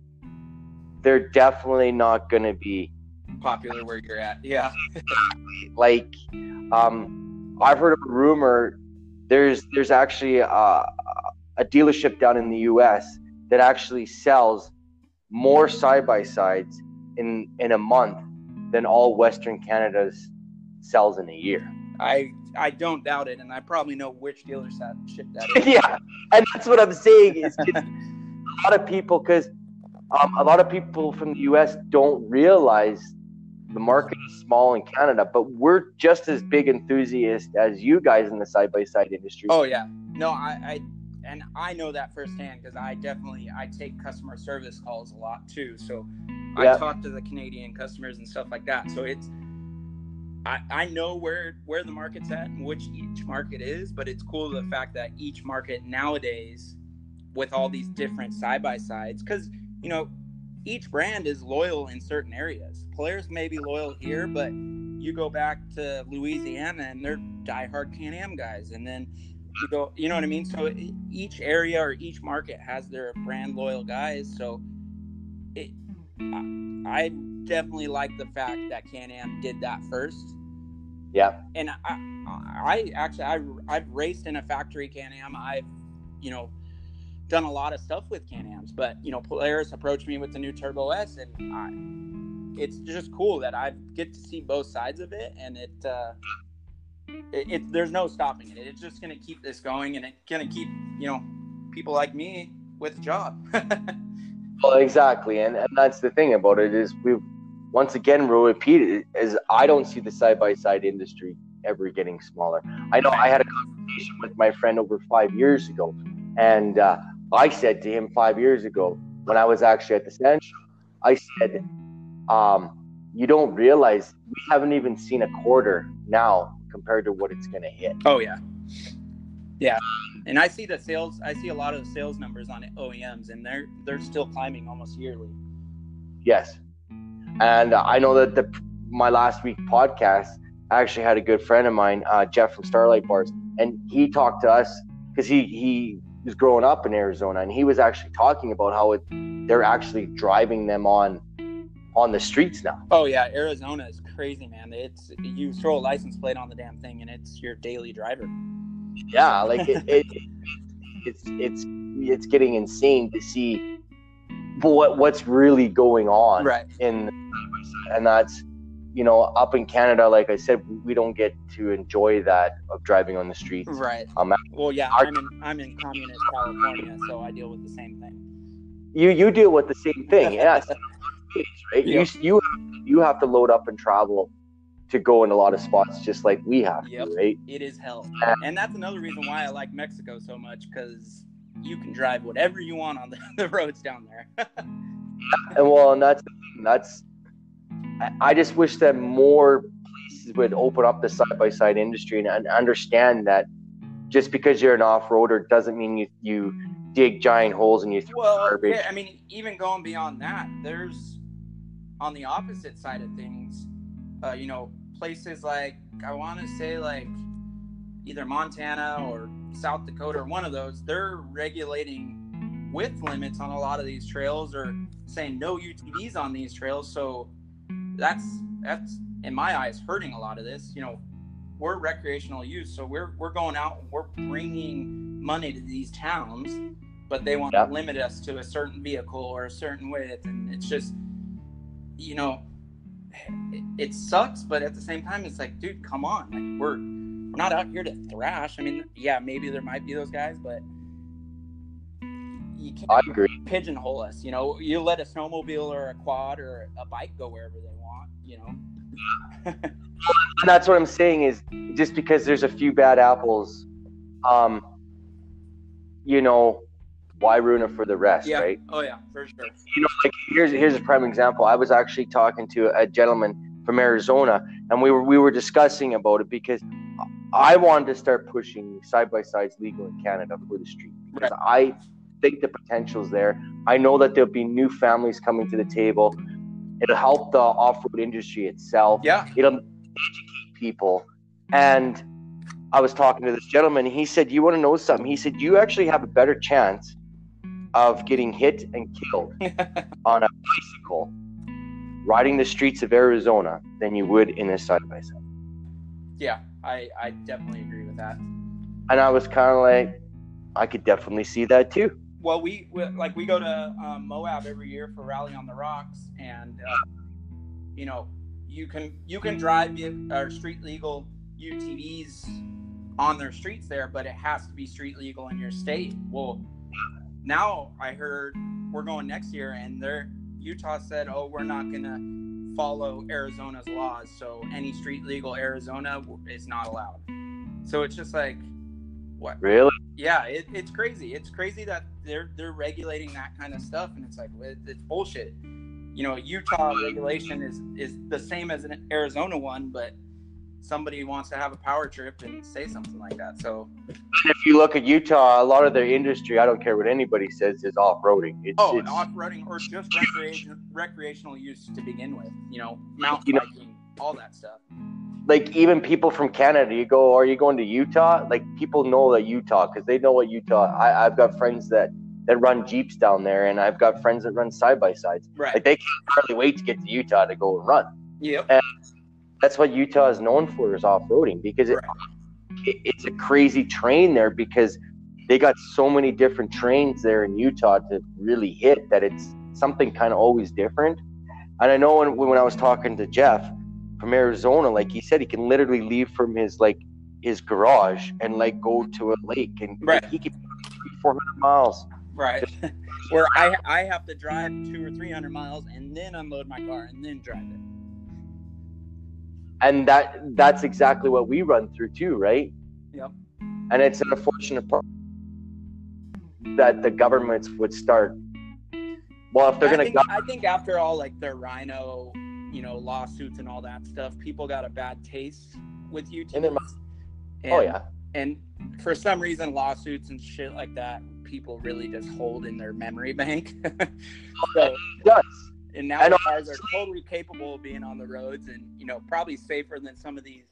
They're definitely not going to be popular where you're at. Yeah. like um i've heard of a rumor there's there's actually a, a dealership down in the us that actually sells more side by sides in in a month than all western canada's sells in a year I I don't doubt it, and I probably know which dealership that is. yeah and that's what i'm saying is a lot of people because um, a lot of people from the us don't realize the market is small in Canada, but we're just as big enthusiasts as you guys in the side by side industry. Oh yeah, no, I, I and I know that firsthand because I definitely I take customer service calls a lot too. So I talk to the Canadian customers and stuff like that. So it's I, I know where where the market's at and which each market is, but it's cool the fact that each market nowadays, with all these different side by sides, because you know each brand is loyal in certain areas. Polaris may be loyal here, but you go back to Louisiana and they're diehard Can-Am guys, and then you go, you know what I mean. So each area or each market has their brand loyal guys. So I, I definitely like the fact that Can-Am did that first. Yeah. And I, I actually I I've raced in a factory Can-Am. I've you know done a lot of stuff with Can-Ams, but you know Polaris approached me with the new Turbo S, and I, it's just cool that I get to see both sides of it, and it, uh, it, it there's no stopping it. It's just gonna keep this going, and it's gonna keep you know people like me with a job. Well, exactly, and and that's the thing about it is we once again we'll repeat it is I don't see the side by side industry ever getting smaller. I know I had a conversation with my friend over five years ago, and uh, I said to him five years ago when I was actually at the stand show, I said, um, "You don't realize we haven't even seen a quarter now compared to what it's going to hit." oh yeah, yeah. And I see the sales. I see a lot of the sales numbers on OEMs, and they're they're still climbing almost yearly. Yes, and uh, I know that the my last week podcast I actually had a good friend of mine, uh, Jeff from Starlight Bars, and he talked to us because he he was growing up in Arizona, and he was actually talking about how it they're actually driving them on on the streets now. Oh yeah, Arizona is crazy, man. It's you throw a license plate on the damn thing, and it's your daily driver. Yeah, like it, it, it's it's it's getting insane to see what what's really going on Right. in and that's you know up in Canada like I said we don't get to enjoy that of driving on the streets Right. Um, well, yeah, our- I'm in I'm in communist California, so I deal with the same thing. you you deal with the same thing yes right Yep. you you you have to load up and travel to go in a lot of spots just like we have Yep. to right It is hell, and that's another reason why I like Mexico so much because you can drive whatever you want on the, the roads down there. and well and that's that's I, I just wish that more places would open up the side by side industry and, and understand that just because you're an off roader doesn't mean you you dig giant holes and you throw well, garbage. yeah, I mean, even going beyond that, there's on the opposite side of things, uh, you know, places like I want to say like either Montana or South Dakota or one of those, they're regulating width limits on a lot of these trails or saying no UTVs on these trails. So that's that's in my eyes hurting a lot of this. You know, we're recreational use, so we're we're going out and we're bringing money to these towns, but they want Yeah. to limit us to a certain vehicle or a certain width, and it's just, you know, it, it sucks. But at the same time, it's like, dude, come on, like we're we're not out here to thrash. I mean, yeah, maybe there might be those guys, but you can't I agree. pigeonhole us. You know, you let a snowmobile or a quad or a bike go wherever they want. You know. and that's what I'm saying is just because there's a few bad apples, um, you know, why ruin it for the rest, yeah. right? Oh yeah, for sure. You know, like here's here's a prime example. I was actually talking to a gentleman from Arizona, and we were we were discussing about it because I wanted to start pushing side by sides legal in Canada for the street because I think the potential's there. I know that there'll be new families coming to the table. It'll help the off-road industry itself. Yeah. It'll educate people. And I was talking to this gentleman. He said, "You want to know something?" He said, "You actually have a better chance of getting hit and killed on a bicycle riding the streets of Arizona than you would in a side by side." Yeah, I I definitely agree with that. And I was kind of like, I could definitely see that too. Well, we, we like we go to um, Moab every year for Rally on the Rocks, and uh, you know you can you can drive our street legal UTVs on their streets there, but it has to be street legal in your state. Well, now I heard we're going next year, and they're Utah said, "Oh, we're not gonna follow Arizona's laws, so any street legal Arizona is not allowed." So it's just like, what? Really? Yeah, it, it's crazy. It's crazy that they're they're regulating that kind of stuff, and it's like it, it's bullshit. You know, Utah regulation is is the same as an Arizona one, but somebody wants to have a power trip and say something like that. So, if you look at Utah, a lot of their industry, I don't care what anybody says, is off roading. Oh, off roading or just recreation, recreational use to begin with. You know, mountain You know- biking, all that stuff. like even people from Canada, you go, are you going to Utah? Like people know that Utah because they know what Utah. I, I've got friends that that run jeeps down there, and I've got friends that run side by sides. Right. Like they can't hardly wait to get to Utah to go and run. Yep. That's what Utah is known for is off roading because it, it, it's a crazy train there because they got so many different trains there in Utah to really hit that it's something kind of always different. And I know when when I was talking to Jeff from Arizona, like he said, he can literally leave from his like his garage and like go to a lake and Right. he can four hundred miles. Right. Where I I have to drive two or three hundred miles and then unload my car and then drive it. And that that's exactly what we run through too, right? Yep. And it's an unfortunate part that the governments would start. Well, if they're gonna think, go- I think after all like their rhino, you know, lawsuits and all that stuff, people got a bad taste with YouTube. In their mouth. oh yeah, And for some reason, lawsuits and shit like that, people really just hold in their memory bank. so, it does. And now And cars are totally capable of being on the roads, and you know, probably safer than some of these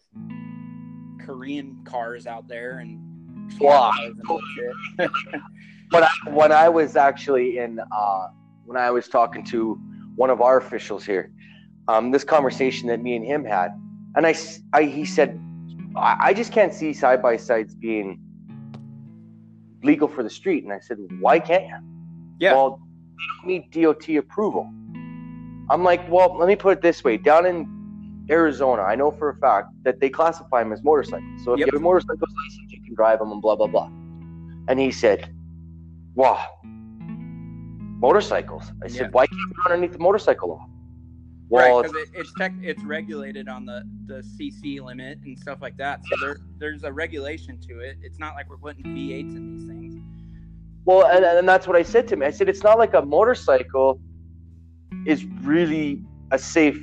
Korean cars out there and. Wow. cars and all shit. When I, when I was actually in, uh, when I was talking to one of our officials here, um, this conversation that me and him had, and I he said, I, I just can't see side by sides being legal for the street. And I said, why can't you? Yeah. Well, they don't need DOT approval. I'm like, well, let me put it this way. Down in Arizona, I know for a fact that they classify them as motorcycles. So if Yep. you have a motorcycle license, you can drive them and blah, blah, blah. And he said, wow, motorcycles. I said, Yeah. why can't we run underneath the motorcycle law? right, Well, because it, it's tech, it's regulated on the the CC limit and stuff like that. So there there's a regulation to it. It's not like we're putting V8s in these things. Well, and, and that's what I said to him. I said, it's not like a motorcycle is really a safe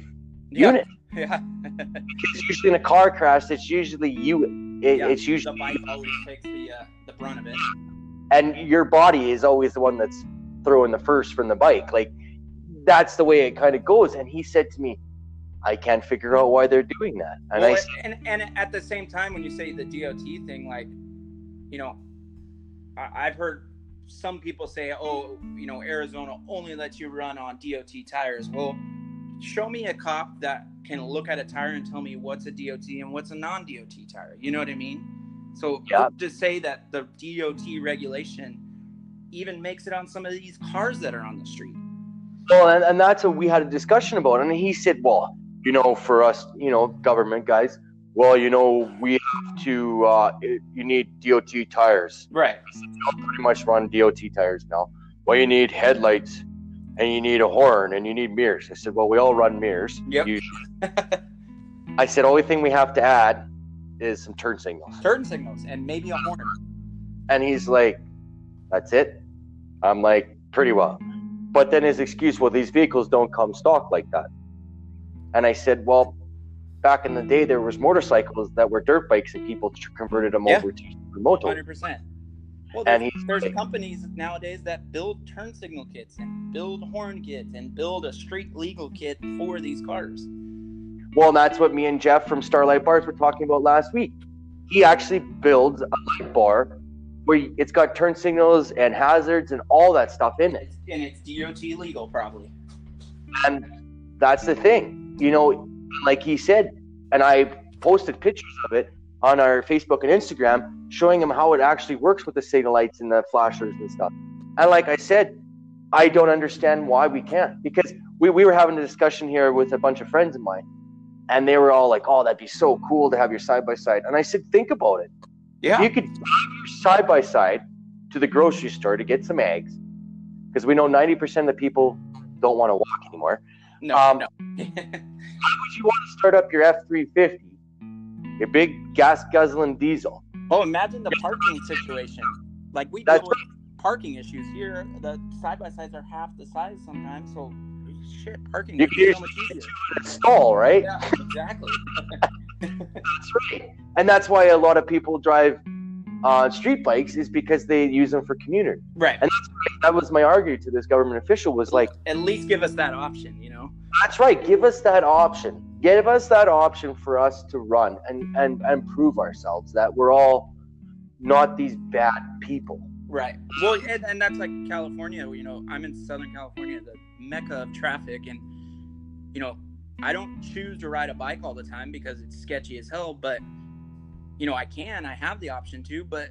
Yeah. unit. Yeah, It's usually in a car crash, it's usually you. It, Yeah, It's the usually, bike always takes the uh, the brunt of it. and your body is always the one that's throwing the first from the bike. Like, that's the way it kind of goes. And he said to me, I can't figure out why they're doing that. And well, I said, and and at the same time, when you say the DOT thing, like, you know, I, I've heard some people say, oh, you know, Arizona only lets you run on DOT tires. Well, show me a cop that can look at a tire and tell me what's a DOT and what's a non-DOT tire. You know what I mean? So Yeah. to say that the DOT regulation even makes it on some of these cars that are on the street. Well, and, and that's what we had a discussion about. And he said, well, you know, for us, you know, government guys, well, you know, we have to, uh, you need DOT tires. Right. I'll pretty much run DOT tires now. Well, you need headlights and you need a horn and you need mirrors. I said, well, we all run mirrors. Yep. usually. I said, only thing we have to add is some turn signals. Turn signals and maybe a horn. And he's like, that's it? I'm like, pretty well. But then his excuse, well, these vehicles don't come stock like that. And I said, well, back in the day, there was motorcycles that were dirt bikes and people converted them Yeah. over to moto. Hundred percent. Well, And there's, he's there's like- companies nowadays that build turn signal kits and build horn kits and build a street legal kit for these cars. Well, that's what me and Jeff from Starlight Bars were talking about last week. He actually builds a light bar where it's got turn signals and hazards and all that stuff in it. And it's DOT legal, probably. And that's the thing, you know, like he said, and I posted pictures of it on our Facebook and Instagram showing him how it actually works with the signal lights and the flashers and stuff. And like I said, I don't understand why we can't because we, we were having a discussion here with a bunch of friends of mine and they were all like, oh, that'd be so cool to have your side by side. And I said, think about it. Yeah. You could drive your side by side to the grocery store to get some eggs because we know 90% of the people don't want to walk anymore. No. Um, no. Why would you want to start up your F 350, your big gas guzzling diesel? oh, imagine the parking situation. Like we deal with parking issues here. The side by sides are half the size sometimes. So shit, parking You is can so much easier. Stall, right? Yeah, exactly. That's right. And that's why a lot of people drive uh, street bikes is because they use them for commuter. right. And that was my argument to this government official was like, At least give us that option, you know. that's right, give us that option. Give us that option for us to run and, and, and prove ourselves that we're all not these bad people. Right. Well, and, and that's like California. You know, I'm in Southern California, the mecca of traffic, and you know, I don't choose to ride a bike all the time because it's sketchy as hell. But you know, I can. I have the option to. But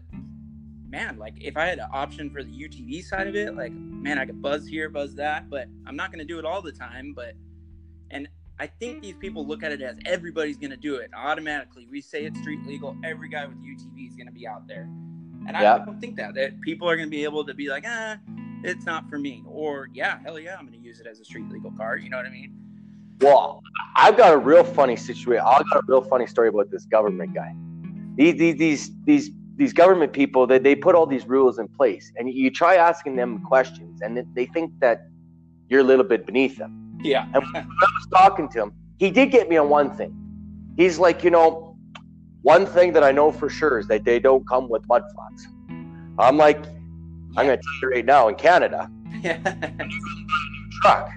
man, like if I had an option for the UTV side of it, like man, I could buzz here, buzz that. But I'm not going to do it all the time. But and I think these people look at it as everybody's going to do it automatically. We say it's street legal. Every guy with UTV is going to be out there. And I don't think that that people are going to be able to be like, ah, it's not for me, or yeah, hell yeah, I'm going to use it as a street legal car. You know what I mean? Well, I've got a real funny situation. I've got a real funny story about this government guy. These these these these, these government people that they, put all these rules in place, and you try asking them questions, and they- they think that you're a little bit beneath them. Yeah. And when I was talking to him, he did get me on one thing. He's like, you know, one thing that I know for sure is that they don't come with mud flaps. I'm like, I'm going to tell you right now, in Canada, truck,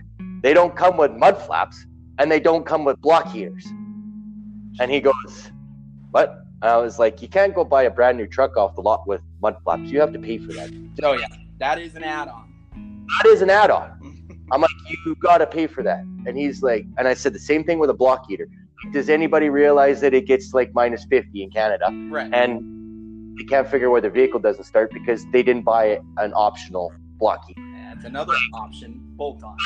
they don't come with mud flaps and they don't come with block heaters. And he goes, What? I was like, You can't go buy a brand new truck off the lot with mud flaps. You have to pay for that. oh yeah, that is an add-on. That is an add on. I'm like, You got to pay for that. And he's like, And I said the same thing with a block heater. Does anybody realize that it gets like minus 50 in Canada? right. And they can't figure why their vehicle doesn't start because they didn't buy an optional block heater. That's another option. Bolt on.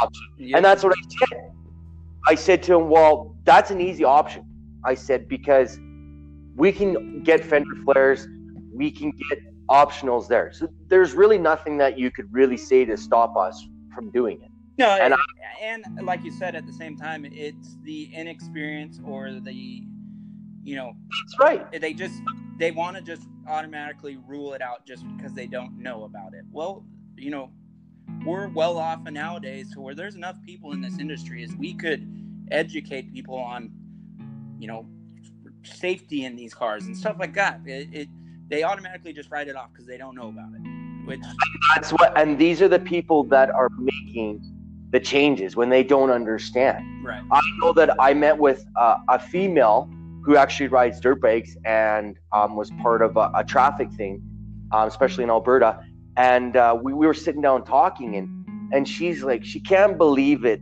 option. Yeah. And that's what I said. I said to him, Well, that's an easy option. I said, Because we can get fender flares, we can get optionals there. So there's really nothing that you could really say to stop us from doing it. No, And and, and like you said, at the same time, it's the inexperience or the, you know, That's right. they just they want to just automatically rule it out just because they don't know about it. Well, you know, we're well off nowadays to where there's enough people in this industry as we could educate people on, you know, safety in these cars and stuff like that. It, it they automatically just write it off because they don't know about it. Which That's what, and these are the people that are making the changes when they don't understand. right, I know that I met with uh, a female who actually rides dirt bikes and um, was part of a, a traffic thing, um, especially in Alberta. And uh, we, we were sitting down talking, and and she's like, she can't believe it.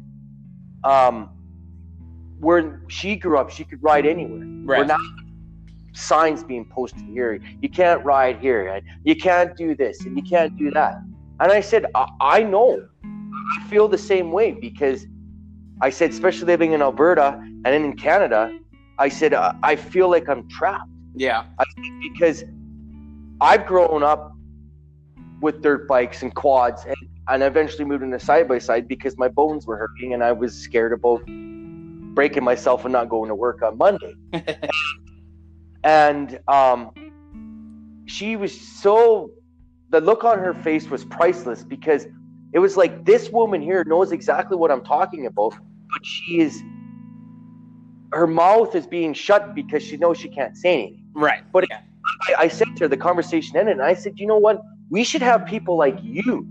Um, where she grew up, she could ride anywhere. We're not signs being posted here. You can't ride here, and you can't do this, and you can't do that. And I said, I, I know. I feel the same way because I said, especially living in Alberta and in Canada, I said, uh, I feel like I'm trapped yeah, because I've grown up with dirt bikes and quads and, and eventually moved into side by side because my bones were hurting and I was scared about breaking myself and not going to work on Monday. and um, she was so the look on her face was priceless because it was like this woman here knows exactly what I'm talking about, but she is her mouth is being shut because she knows she can't say anything. Right. But yeah. I, I said to her, the conversation ended, and I said, you know what? We should have people like you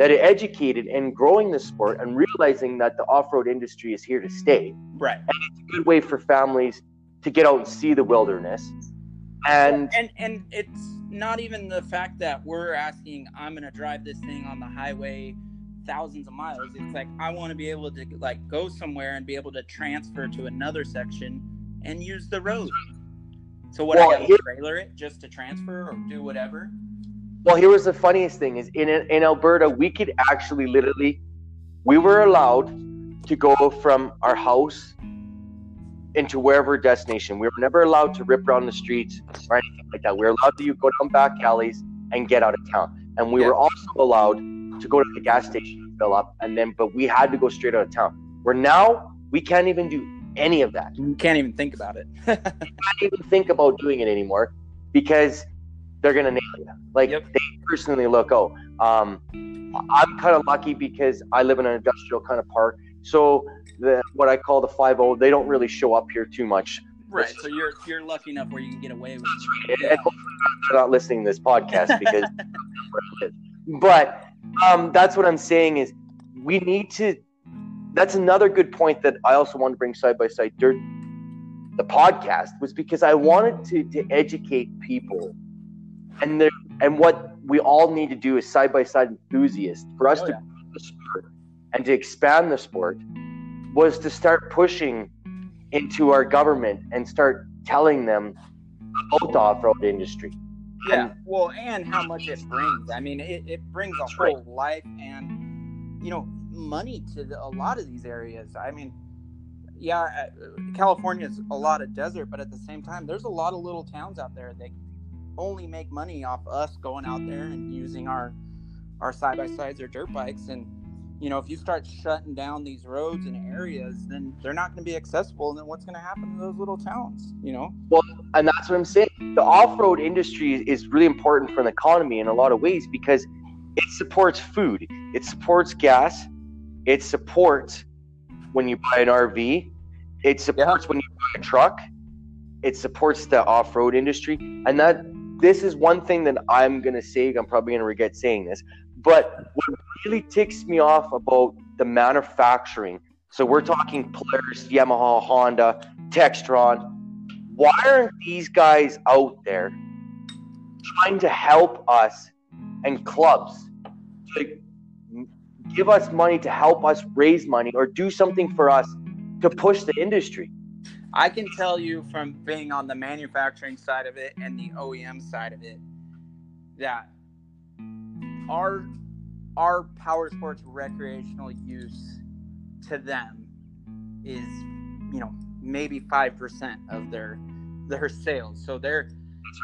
that are educated and growing the sport and realizing that the off-road industry is here to stay. Right. And it's a good way for families to get out and see the wilderness. And and and it's not even the fact that we're asking I'm going to drive this thing on the highway thousands of miles. It's like I want to be able to like go somewhere and be able to transfer to another section and use the road. So what well, I got to trailer it just to transfer or do whatever. Well, here was the funniest thing: is in in Alberta, we could actually literally, we were allowed to go from our house into wherever destination. We were never allowed to rip around the streets or anything like that. We were allowed to go down back alleys and get out of town, and we yeah. were also allowed to go to the gas station and fill up, and then but we had to go straight out of town. Where now we can't even do any of that. You can't even think about it. you can't even think about doing it anymore because they're gonna nail you. Like yep. they personally look. Oh, um, I'm kind of lucky because I live in an industrial kind of park, so the what I call the five O, they don't really show up here too much. Right. So you're you're lucky enough where you can get away with. Right. Yeah. And they're not listening to this podcast because. but um, that's what I'm saying is we need to. That's another good point that I also want to bring side by side dirt. The podcast was because I wanted to to educate people, and the and what we all need to do is side by side enthusiasts for us oh, to yeah. the sport and to expand the sport was to start pushing into our government and start telling them about the off-road industry. Yeah, and, well, and how much it brings. I mean, it, it brings a whole right. life and you know money to the, a lot of these areas. I mean, yeah, uh, California is a lot of desert, but at the same time, there's a lot of little towns out there that only make money off us going out there and using our our side by sides or dirt bikes and you know, if you start shutting down these roads and areas, then they're not going to be accessible. And then what's going to happen to those little towns, you know? Well, and that's what I'm saying. The off road industry is really important for an economy in a lot of ways because it supports food, it supports gas, it supports when you buy an RV, it supports yeah. when you buy a truck, it supports the off road industry. And that this is one thing that I'm going to say, I'm probably going to regret saying this, but what really ticks me off about the manufacturing, so we're talking Polaris, Yamaha, Honda, Textron. Why aren't these guys out there trying to help us and clubs to give us money to help us raise money or do something for us to push the industry? I can tell you from being on the manufacturing side of it and the OEM side of it that our our power sports recreational use to them is you know maybe 5% of their their sales. So they're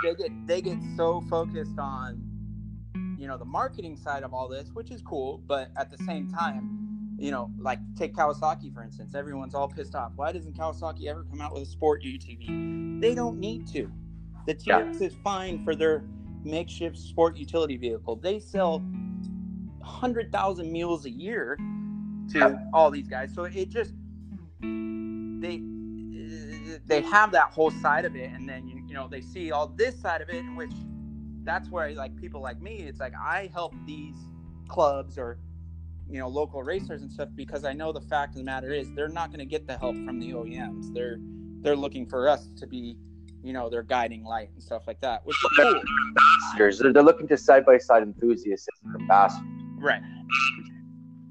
they get they get so focused on you know the marketing side of all this which is cool but at the same time you know like take kawasaki for instance everyone's all pissed off why doesn't kawasaki ever come out with a sport utv they don't need to the Teryx yeah. is fine for their makeshift sport utility vehicle. They sell 100,000 mules a year to all these guys. So it just they they have that whole side of it and then you, you know they see all this side of it which that's where like people like me it's like I help these clubs or you know local racers and stuff because I know the fact of the matter is they're not going to get the help from the OEMs. They're they're looking for us to be you know their guiding light and stuff like that, which is cool. Ambassadors. They're, they're looking to side by side enthusiasts as ambassadors. Right.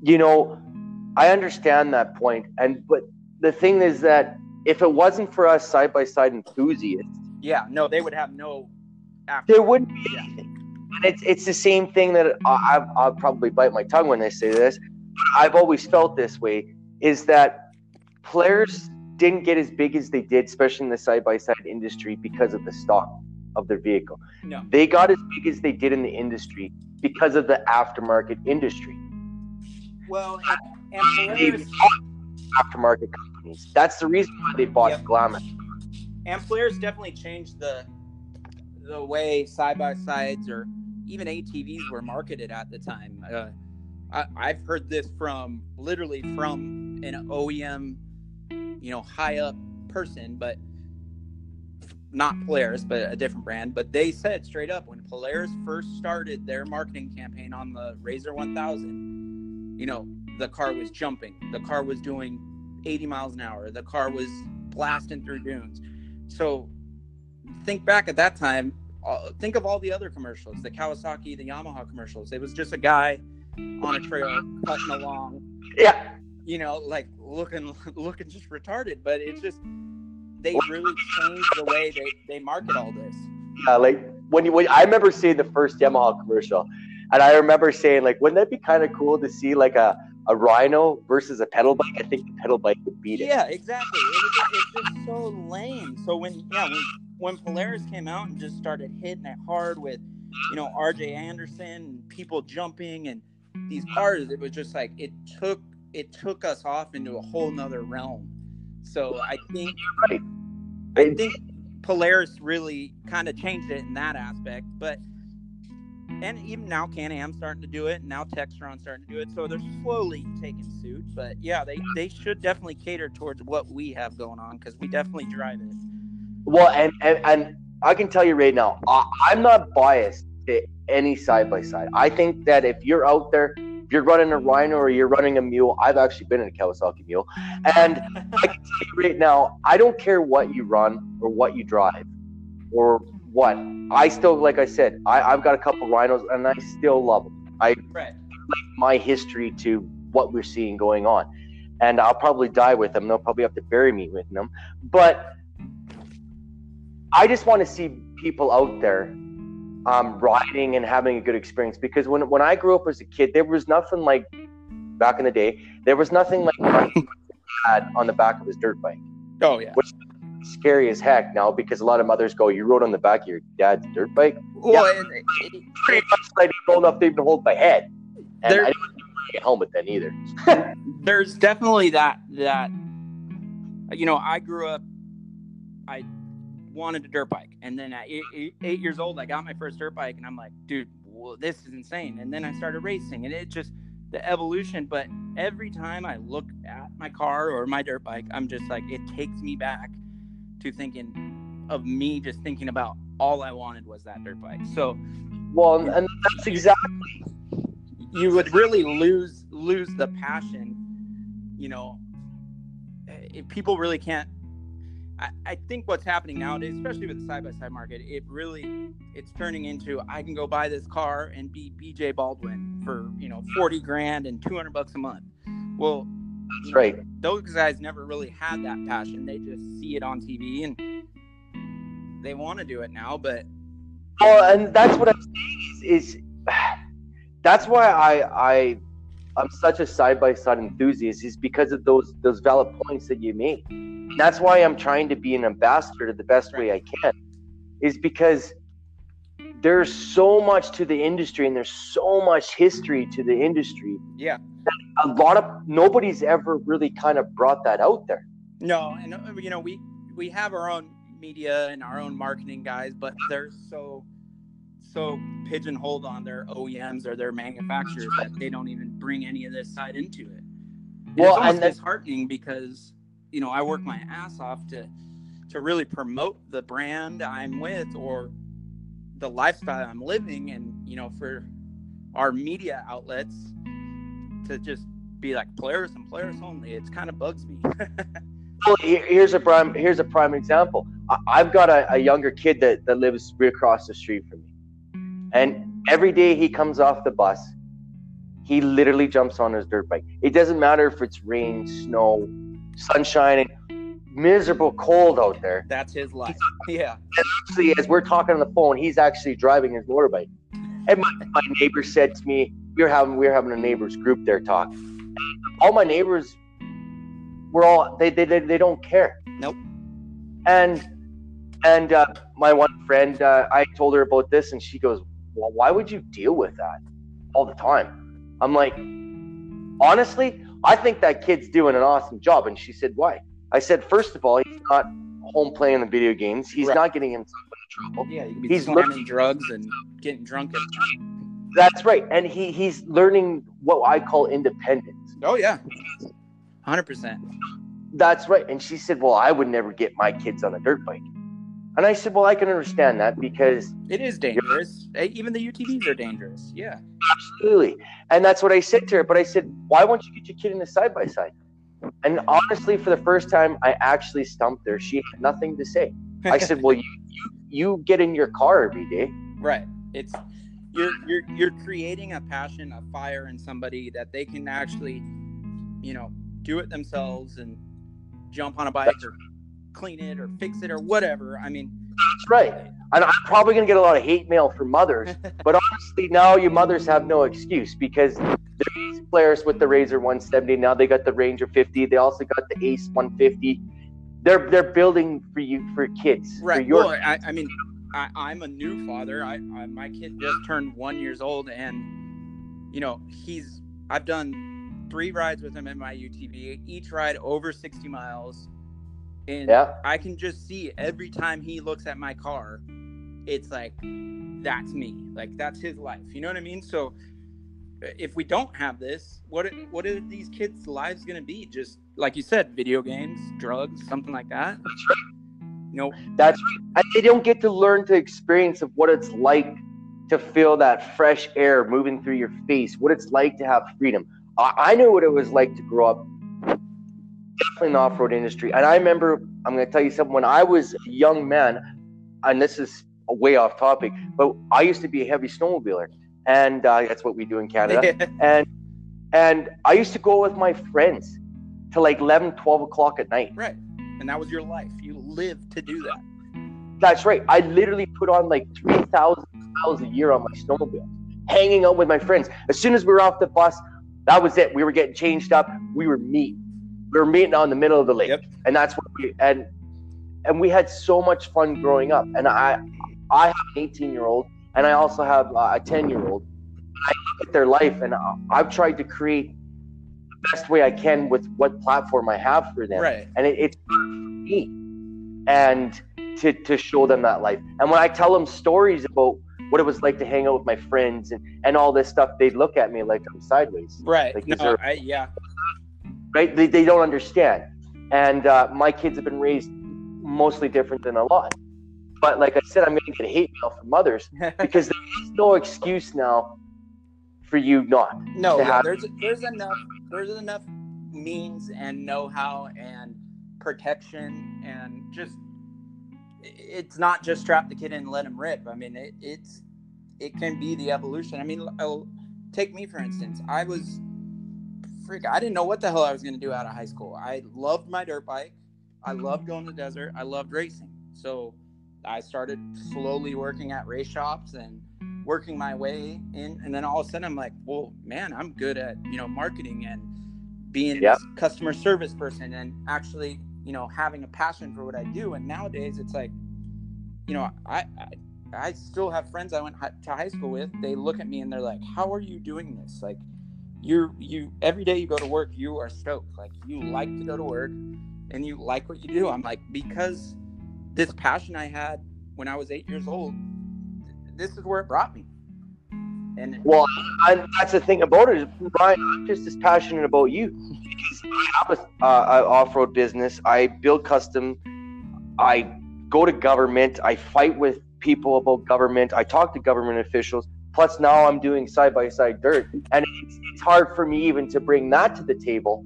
You know, I understand that point, and but the thing is that if it wasn't for us side by side enthusiasts, yeah, no, they would have no. After. There wouldn't be anything. And it's it's the same thing that I, I'll probably bite my tongue when I say this. I've always felt this way. Is that Polaris didn't get as big as they did, especially in the side by side industry, because of the stock of their vehicle. No. They got as big as they did in the industry because of the aftermarket industry. Well, and, and aftermarket companies. That's the reason why they bought Yep. Glamis. and Polaris definitely changed the the way side by sides or even ATVs were marketed at the time. Uh, I, I've heard this from literally from an OEM, you know, high up person, but not Polaris, but a different brand. But they said straight up when Polaris first started their marketing campaign on the RZR 1000, you know, the car was jumping, the car was doing 80 miles an hour, the car was blasting through dunes. So think back at that time. Uh, think of all the other commercials, the Kawasaki, the Yamaha commercials. It was just a guy on a trail cutting along, Yeah, you know, like looking looking just retarded. But it's just they really changed the way they, they market all this. yeah. Like when you, when I remember seeing the first Yamaha commercial, and I remember saying like, wouldn't that be kind of cool to see like a a Rhino versus a pedal bike? I think the pedal bike would beat it. Yeah, exactly. It was just, it's just so lame. So when yeah, when when Polaris came out and just started hitting it hard with, you know, RJ Anderson and people jumping and these cars, it was just like it took it took us off into a whole nother realm. So I think I think Polaris really kind of changed it in that aspect, but and even now Can Am starting to do it, and now Textron starting to do it. So they're slowly taking suit. But yeah, they they should definitely cater towards what we have going on because we definitely drive it. Well, and, and and I can tell you right now, I, I'm not biased to any side by side. I think that if you're out there, if you're running a Rhino or you're running a Mule, I've actually been in a Kawasaki Mule, and I can tell you right now, I don't care what you run or what you drive or what. I still, like I said, I, I've got a couple Rhinos and I still love them. I right. my history to what we're seeing going on. And I'll probably die with them. They'll probably have to bury me with them. But I just want to see people out there um, riding and having a good experience because when, when I grew up as a kid, there was nothing like back in the day, there was nothing like dad on the back of his dirt bike. Oh yeah. Which scary as heck now because a lot of mothers go, You rode on the back of your dad's dirt bike? Well, and it- it- Pretty much like old enough to even hold my head. And There- I didn't wear a helmet then either. there's definitely that that you know i grew up i wanted a dirt bike. And then at eight, eight, eight years old i got my first dirt bike and i'm like dude well, this is insane. And then i started racing and it just the evolution but every time i look at my car or my dirt bike i'm just like it takes me back to thinking of me just thinking about all i wanted was that dirt bike. So Well, and- and that's exactly you would really lose lose the passion you know if people really can't I, I think what's happening nowadays especially with the side-by-side market it really it's turning into i can go buy this car and be bj baldwin for you know 40 grand and 200 bucks a month well that's right. those guys never really had that passion they just see it on tv and they want to do it now but Well, and that's what I'm saying is, is that's why I I I'm such a side by side enthusiast is because of those those valid points that you made. That's why I'm trying to be an ambassador the best way I can, is because there's so much to the industry and there's so much history to the industry. yeah A lot of nobody's ever really kind of brought that out there. No, and uh, you know we we have our own media and our own marketing guys, but they're so so pigeonholed on their OEMs or their manufacturers that they don't even bring any of this side into it. And Well, it's and that- disheartening because you know I work my ass off to to really promote the brand I'm with or the lifestyle I'm living, and you know for our media outlets to just be like players and players only, it's kind of bugs me. Well, here's a prime here's a prime example. I, I've got a, a younger kid that, that lives right across the street from me, and every day he comes off the bus, he literally jumps on his dirt bike. It doesn't matter if it's rain, snow, sunshine, and miserable cold out there. That's his life. Yeah. And Actually, as we're talking on the phone, he's actually driving his motorbike. And my, my neighbor said to me, we were having we were having a neighbors group there talk. All my neighbors were all they they, they, they don't care. Nope. And and uh, my one friend, uh, I told her about this, and she goes, "Well, why would you deal with that all the time?" I'm like, honestly, I think that kid's doing an awesome job. And she said, Why? I said, First of all, he's not home playing the video games. He's Right. not getting himself in trouble. Yeah, He's learning- drugs and getting drunk. At That's right. And he, he's learning what I call independence. oh yeah, hundred percent. That's right. And she said, Well, I would never get my kids on a dirt bike. And I said, Well, I can understand that because It is dangerous. Even the UTVs are dangerous. Yeah. absolutely. And that's what I said to her. But I said, Why won't you get your kid in the side by side? And honestly, for the first time, I actually stumped her. She had nothing to say. I said, Well, you, you, you get in your car every day. Right. It's you're you're you're creating a passion, a fire in somebody that they can actually, you know, do it themselves and jump on a bike or clean it or fix it or whatever. I mean, That's right. And I'm probably going to get a lot of hate mail from mothers. But honestly, now you mothers have no excuse because there's players with the RZR 170. Now they got the Ranger 50. They also got the Ace 150. They're they're building for you for kids. For right. your Well, I, I mean, I, I'm a new father. I, I my kid just turned one years old, and you know he's I've done three rides with him in my UTV, each ride over 60 miles, and yeah. I can just see every time he looks at my car, it's like that's me. Like that's his life. You know what I mean? So if we don't have this, what what are these kids' lives going to be? Just like you said, video games, drugs, something like that. That's right. You know, That's right. They don't get to learn to experience of what it's like to feel that fresh air moving through your face, what it's like to have freedom. I, I knew what it was like to grow up definitely in the off-road industry. And I remember, I'm going to tell you something, when I was a young man, and this is way off topic, but I used to be a heavy snowmobiler. And uh, that's what we do in Canada. and and I used to go with my friends to like 11, 12 o'clock at night. right. And that was your life. You lived to do that. That's right. I literally put on like 3,000 miles a year on my snowmobile, hanging out with my friends. As soon as we were off the bus, that was it. We were getting changed up. We were meeting. We were meeting on the middle of the lake. Yep. And that's what we, and, and we had so much fun growing up. And I, I have an 18 year old and I also have uh, a 10 year old. I look at their life and I've tried to create the best way I can with what platform I have for them Right. and it, it's me and to, to show them that life and when i tell them stories about what it was like to hang out with my friends and, and all this stuff they'd look at me like i'm sideways Right. Like, no, there- I, yeah. Right they, they don't understand and uh, my kids have been raised mostly different than a lot but like i said i'm going to get hate mail from mothers because there is no excuse now for you not No, to yeah, have- there's there's enough there's enough means and know-how and protection and just it's not just strap the kid in and let him rip. I mean, it, it's it can be the evolution. I mean, I'll, take me for instance. I was freak. I didn't know what the hell I was going to do out of high school. I loved my dirt bike. I mm-hmm. loved going to the desert. I loved racing. So I started slowly working at race shops and working my way in and then all of a sudden i'm like well man i'm good at you know marketing and being this customer service person and actually you know having a passion for what i do and nowadays it's like you know i i, I still have friends i went to high school with they look at me and they're like how are you doing this like you're you every day you go to work you are stoked like you like to go to work and you like what you do i'm like because this passion i had when i was eight years old this is where it brought me. And Well, and that's the thing about it Brian, I'm just as passionate about you because I have a, uh, off-road business. I build custom. I go to government. I fight with people about government. I talk to government officials. Plus, now I'm doing side-by-side dirt, and it's, it's hard for me even to bring that to the table.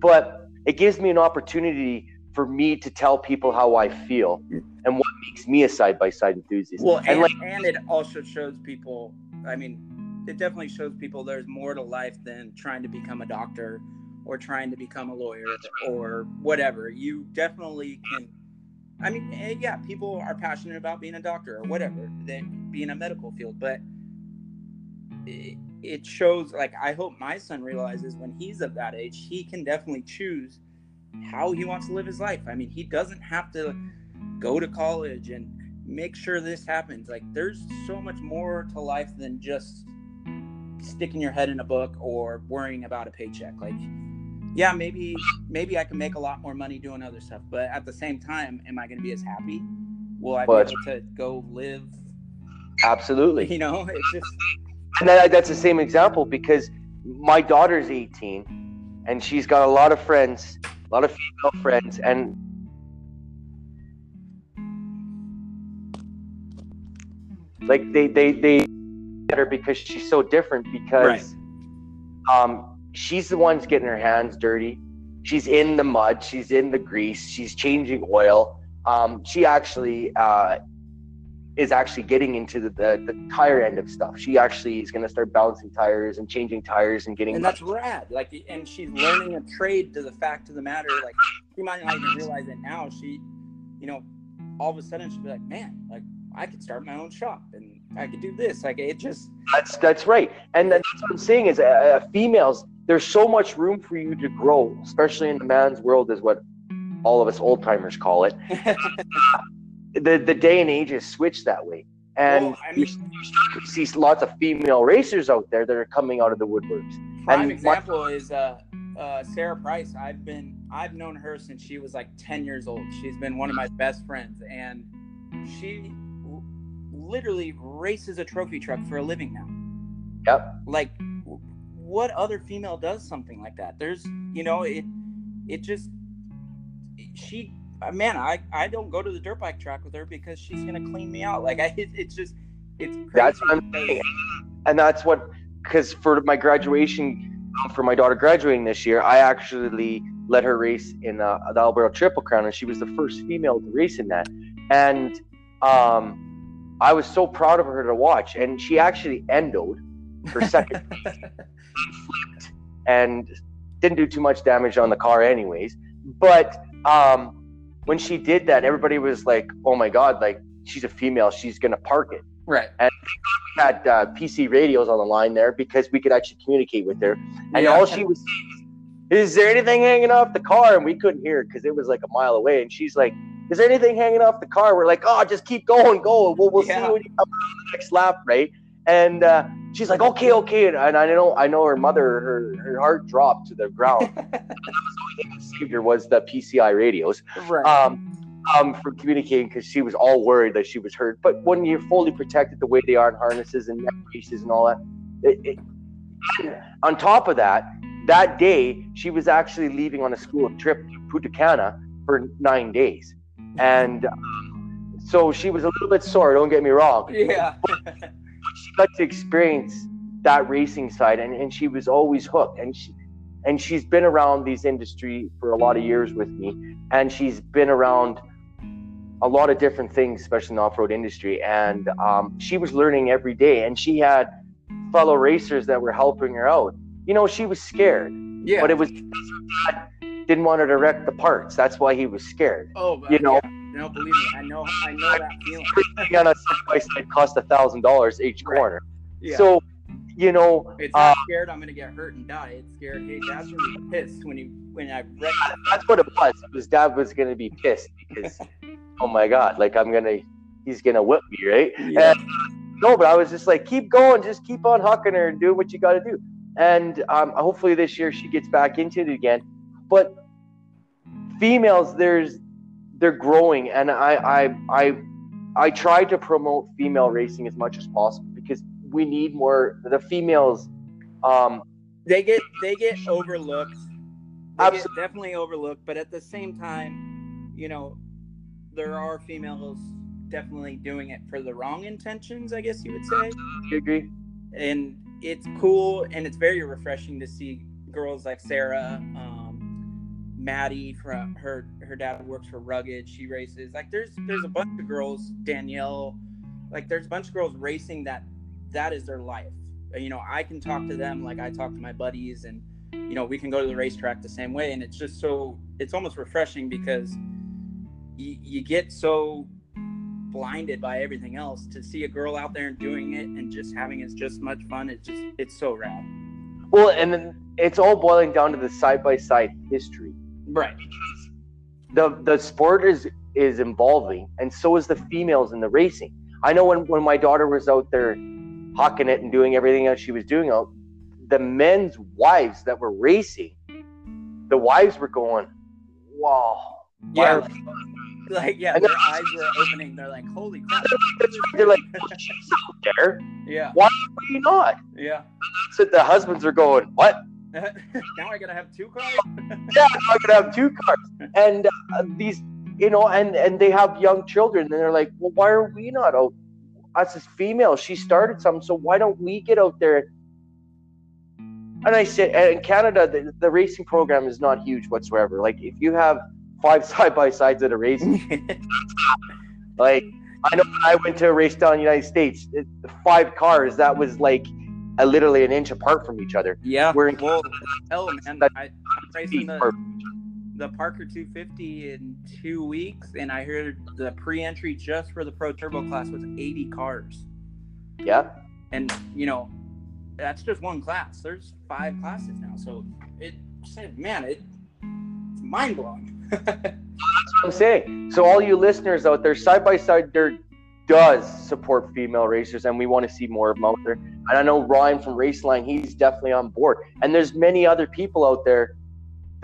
But it gives me an opportunity for me to tell people how I feel and what makes me a side-by-side enthusiast. well, and and, like and it also shows people. I mean, it definitely shows people there's more to life than trying to become a doctor or trying to become a lawyer or whatever. You definitely can. I mean, eh, yeah, people are passionate about being a doctor or whatever, than being in a medical field, but it, shows. Like, I hope my son realizes when he's of that age, he can definitely choose how he wants to live his life. I mean, he doesn't have to go to college and make sure this happens. Like, there's so much more to life than just sticking your head in a book or worrying about a paycheck. Like, yeah, maybe maybe I can make a lot more money doing other stuff, but at the same time, am I going to be as happy? Will I Well, be able to go live? Absolutely. You know, it's just And that, that's the same example because my daughter's 18 and she's got a lot of friends, a lot of female friends, and like they they they get her because she's so different because um she's the one's getting her hands dirty. She's in the mud, she's in the grease, she's changing oil. Um, she actually uh, is actually getting into the, the, the tire end of stuff. She actually is going to start balancing tires and changing tires and getting. and that's rad. Like, and she's learning a trade to the fact of the matter. Like, she might not even realize it now. She, you know, all of a sudden she'll be like, man, like I could start my own shop and I could do this. Like, it just That's that's right, and that's what I'm saying is, uh, uh, females. There's so much room for you to grow, especially in the man's world, is what all of us old timers call it. the the day and age has switched that way, and Well, I mean- you see lots of female racers out there that are coming out of the woodworks. prime And example is uh, uh, Sarah Price. I've been I've known her since she was like 10 years old. She's been one of my best friends, and she literally races a trophy truck for a living now. Yep. Like, what other female does something like that? There's, you know, it it just she. Man, I, I don't go to the dirt bike track with her because she's gonna clean me out. Like I, it, it's just, it's crazy. That's what I'm saying. and that's what because for my graduation for my daughter graduating this year i actually let her race in uh, the alberta triple crown and she was the first female to race in that and um, i was so proud of her to watch and she actually endoed her second flipped and didn't do too much damage on the car anyways but um, when she did that everybody was like oh my god like she's a female she's gonna park it Right. And we had uh, PCI radios on the line there because we could actually communicate with her. And Yeah. all she was saying is, "Is there anything hanging off the car?" And we couldn't hear because it was like a mile away. And she's like, "Is there anything hanging off the car?" We're like, "Oh, just keep going, go. We'll, we'll Yeah. see when you come on the next lap, right?" And uh, she's like, "Okay, okay." And, and I know, I know her mother, her her heart dropped to the ground. Saved was the PCI radios right. um, um, for communicating because she was all worried that she was hurt. But when you're fully protected the way they are in harnesses and neck braces and all that, it, it, on top of that, that day she was actually leaving on a school trip to Punta Cana for nine days, and um, so she was a little bit sore. Don't get me wrong. yeah. She got to experience that racing side, and, and she was always hooked. And she and she's been around these industry for a lot of years with me, and she's been around a lot of different things, especially in the off-road industry. And um, she was learning every day, and she had fellow racers that were helping her out. You know, she was scared, Yeah. but it was because her dad didn't want her to wreck the parts. That's why he was scared. oh, you know- yeah. No, believe me, I know. I know that feeling. On a side by side cost a thousand dollars each Right. corner. Yeah. So, you know, it's uh, scared I'm gonna get hurt and die. It's scared. Hey, Dad's gonna be pissed when you when I that. that's what it was. His dad was gonna be pissed because, oh my god, like I'm gonna, he's gonna whip me, right? Yeah. And, no, but I was just like, keep going, just keep on hucking her and do what you got to do. And um, hopefully this year she gets back into it again. But females, there's they're growing, and I I I I try to promote female racing as much as possible we need more the females. Um, They get they get overlooked. They get Absolutely. definitely overlooked, but at the same time, you know, there are females definitely doing it for the wrong intentions. I guess you would say. you agree? and it's cool and it's very refreshing to see girls like Sarah, um, Maddie from her her dad works for Rugged. She races like there's there's a bunch of girls Danielle, like there's a bunch of girls racing that that is their life. Uh, you know, I can talk to them like I talk to my buddies, and you know we can go to the racetrack the same way, and it's just so it's almost refreshing because you, you get so blinded by everything else to see a girl out there and doing it and just having as just much fun. It's just it's so rad. Well, and then it's all boiling down to the side by side history. right. The the sport is is evolving and so is the females in the racing. I know when when my daughter was out there hawking it and doing everything else she was doing the men's wives that were racing the wives were going, "Wow." Yeah, like, like yeah, And their eyes were opening. They're like, "Holy crap!" They're like, well, she's out there. yeah, Why are you not? yeah. So the husbands are going, what? now I gotta have two cars. Yeah, I'm gonna have two cars. And uh, these, you know, and and they have young children, and they're like, well, why are we not out? Us as females, she started something, so why don't we get out there? And I said, and in Canada, the, the racing program is not huge whatsoever. Like, if you have five side by sides at a race, like I know when I went to a race down in the United States, it, five cars that was like a, literally an inch apart from each other. yeah. We're in Well, hell, man, I, I'm racing the, the Parker 250 in two weeks, and I heard the pre-entry just for the Pro Turbo class was 80 cars, Yeah, and you know, that's just one class. There's five classes now, so it said, man, it, it's mind blowing. I'm saying. So all you listeners out there, side by side, there does support female racers, and we want to see more of them out there. And I know Ryan from Raceline, he's definitely on board. And there's many other people out there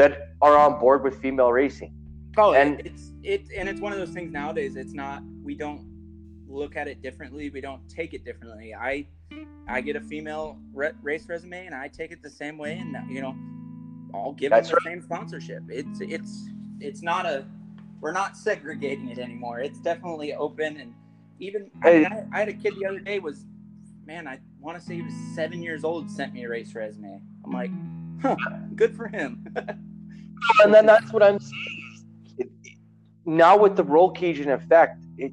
that are on board with female racing. Oh, And- it's it's and it's one of those things nowadays. It's not we don't look at it differently. We don't take it differently. I I get a female re- race resume and I take it the same way, and you know, I'll give That's them the same sponsorship. It's it's it's not a we're not segregating it anymore. It's definitely open and even I, mean, I, I had a kid the other day was man I want to say he was seven years old sent me a race resume. I'm like, huh, good for him. And then that's what I'm saying. It, it- now with the roll cage in effect, it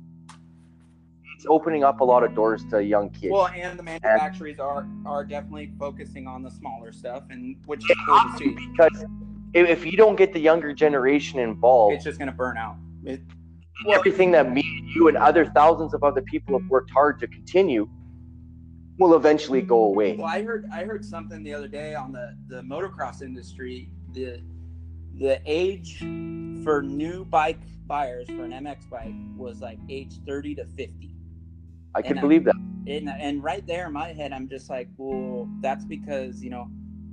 it's opening up a lot of doors to young kids. Well, and the manufacturers are are definitely focusing on the smaller stuff, and which is cool to see. because if, if you don't get the younger generation involved, It's just gonna burn out. It, well, everything that me, you, and other thousands of other people have worked hard to continue will eventually go away. well, I heard I heard something the other day on the the motocross industry. The the age for new bike buyers for an MX bike was like age thirty to fifty. I can and I- believe that. and and right there in my head i'm just like well that's because you know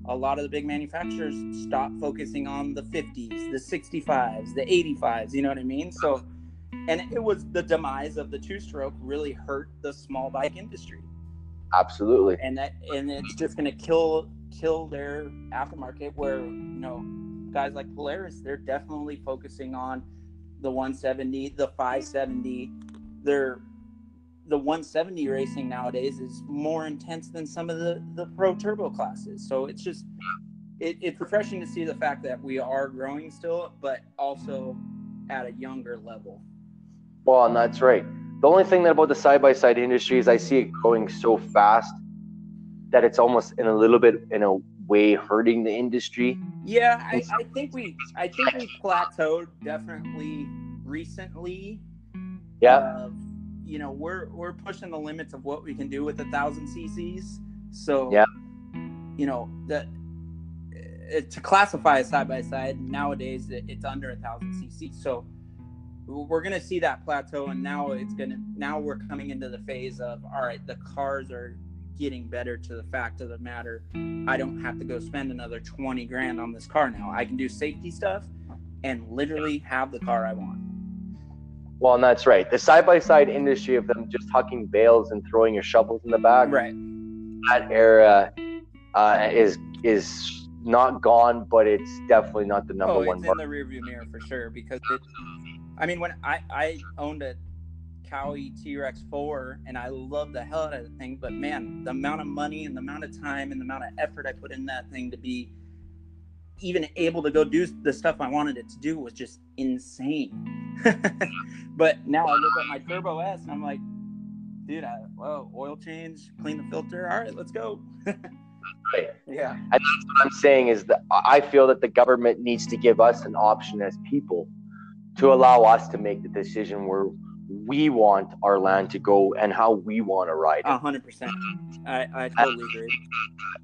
a lot of the big manufacturers stopped focusing on the 50s the 65s the 85s you know what i mean so and it was the demise of the two stroke really hurt the small bike industry Absolutely. and that and it's just going to kill kill their aftermarket where you know guys like polaris they're definitely focusing on the 170 the 570 they're the 170 racing nowadays is more intense than some of the the pro turbo classes. So it's just it, it's refreshing to see the fact that we are growing still but also at a younger level. Well, and that's right. The only thing that about the side by side industry is I see it growing so fast that it's almost in a little bit in a way hurting the industry. Yeah, I, I think we I think we plateaued definitely recently. Yeah. Uh, you know, we're we're pushing the limits of what we can do with a thousand CCs. So Yeah. you know that uh, to classify a side by side nowadays it, it's under a thousand CCs. So we're gonna see that plateau, and now it's gonna now we're coming into the phase of all right, the cars are getting better to the fact of the matter I don't have to go spend another 20 grand on this car now. I can do safety stuff and literally have the car I want. Well, and that's right. The side by side industry of them just hucking bales and throwing your shovels in the back, Right. that era uh, is is not gone, but it's definitely not the number oh, one. it's in the rearview mirror for sure because it, I mean, when I, I owned a Kawi Teryx 4 and I love the hell out of the thing, but man, the amount of money and the amount of time and the amount of effort I put in that thing to be even able to go do the stuff I wanted it to do was just insane. but now I look at my Turbo S and I'm like, dude, I, well, oil change, clean the filter. All right, let's go. Right. Yeah. what I'm saying is that I feel that the government needs to give us an option as people to allow us to make the decision where we want our land to go and how we want to ride it. A hundred percent. I, I totally agree.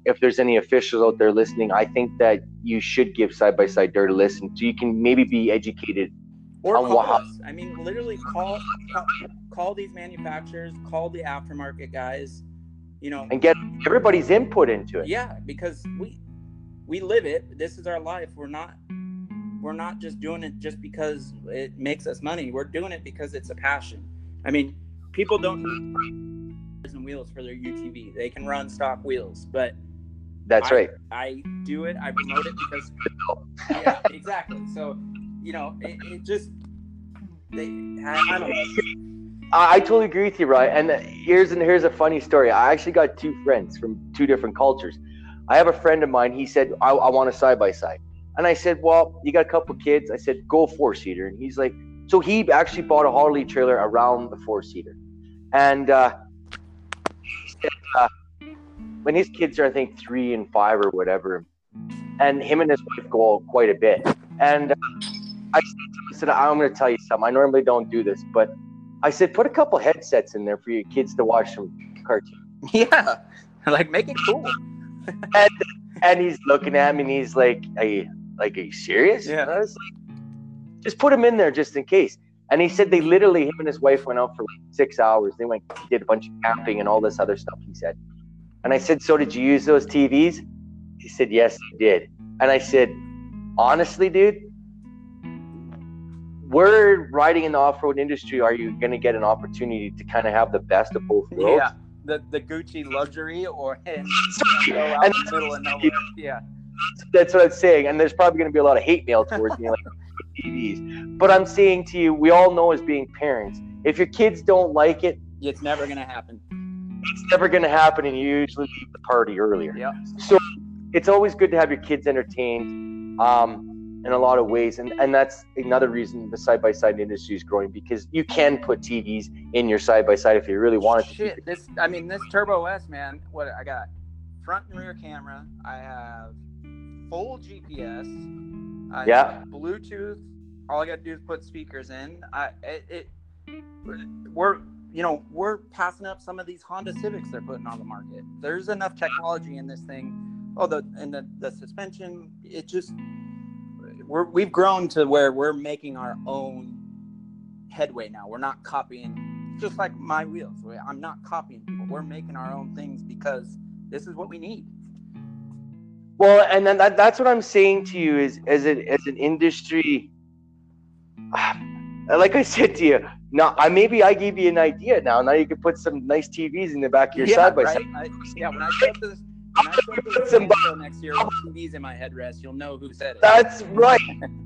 If there's any officials out there listening, I think that you should give side by side dirt a listen so you can maybe be educated. Or On call what- us. I mean, literally call, call call these manufacturers, call the aftermarket guys. You know, and get everybody's input into it. yeah, because we we live it. This is our life. We're not we're not just doing it just because it makes us money. We're doing it because it's a passion. I mean, people don't and wheels for their UTV. They can run stock wheels, but That's I, right. I do it. I promote it because yeah, exactly. So, you know, it, it just they I, I don't know. I, I totally agree with you, right? And here's and here's a funny story. I actually got two friends from two different cultures. I have a friend of mine. He said, "I, I want a side by side," and I said, "Well, you got a couple kids." I said, "Go four seater," and he's like, "So he actually bought a Harley trailer around the four seater," and uh, he said, uh, when his kids are, I think, three and five or whatever, and him and his wife go out quite a bit, and uh, I said, to him, I said, "I'm going to tell you something. I normally don't do this, but." I said, put a couple headsets in there for your kids to watch some cartoons. Yeah, like make it cool. And, and he's looking at me and he's like, you, like, are you serious? Yeah. And I was like, just put him in there just in case. And he said they literally, him and his wife went out for like six hours. They went, did a bunch of camping and all this other stuff, he said. And I said, so did you use those TVs? He said, yes, I did. And I said, honestly, dude, we're riding in the off-road industry. Are you going to get an opportunity to kind of have the best of both worlds? Yeah, the the Gucci luxury or and out And in the middle of nowhere. Yeah, that's what I'm saying. And there's probably going to be a lot of hate mail towards me, like TVs. But I'm saying to you, we all know as being parents, if your kids don't like it, it's never gonna happen. it's never going to happen, and you usually leave the party earlier. Yeah, So it's always good to have your kids entertained um, in a lot of ways, and and that's another reason the side by side industry is growing because you can put TVs in your side by side if you really wanted to. shit. This, I mean, this Turbo S, man. What I got? Front and rear camera. I have full GPS. I Yeah. Bluetooth. All I got to do is put speakers in. I it, it we're you know we're passing up some of these Honda Civics they're putting on the market. There's enough technology in this thing. Oh, the and the, the suspension. It just we're we've grown to where we're making our own headway now. We're not copying just like my wheels. I'm not copying people. We're making our own things because this is what we need. Well, and then that, that's what I'm saying to you is as an as an industry. Like I said to you, now I maybe I gave you an idea. Now, now you can put some nice TVs in the back of your side by side. I, yeah, when I show up to this, when I show up to Put this some band next year with TVs in my headrest, you'll know who said it. That's right.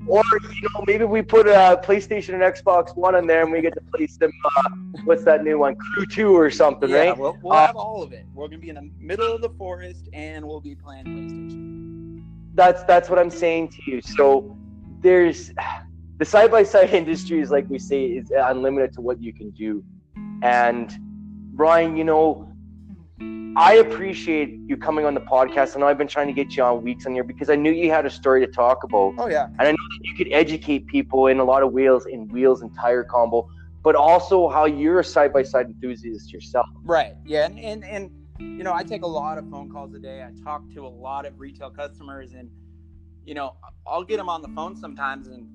Or you know, maybe we put a PlayStation and Xbox One in there, and we get to play some. Uh, what's that new one? Crew Two or something, yeah, right? we'll, we'll Uh, have all of it. We're gonna be in the middle of the forest, and we'll be playing PlayStation. That's that's what I'm saying to you. So there's the side by side industry is like we say is unlimited to what you can do. And Brian, you know, I appreciate you coming on the podcast. I know I've been trying to get you on weeks on here because I knew you had a story to talk about. Oh yeah, and I know that you could educate people in a lot of wheels in wheels and tire combo, but also how you're a side by side enthusiast yourself. Right. Yeah. And, and and you know, I take a lot of phone calls a day. I talk to a lot of retail customers, and you know, I'll get them on the phone sometimes and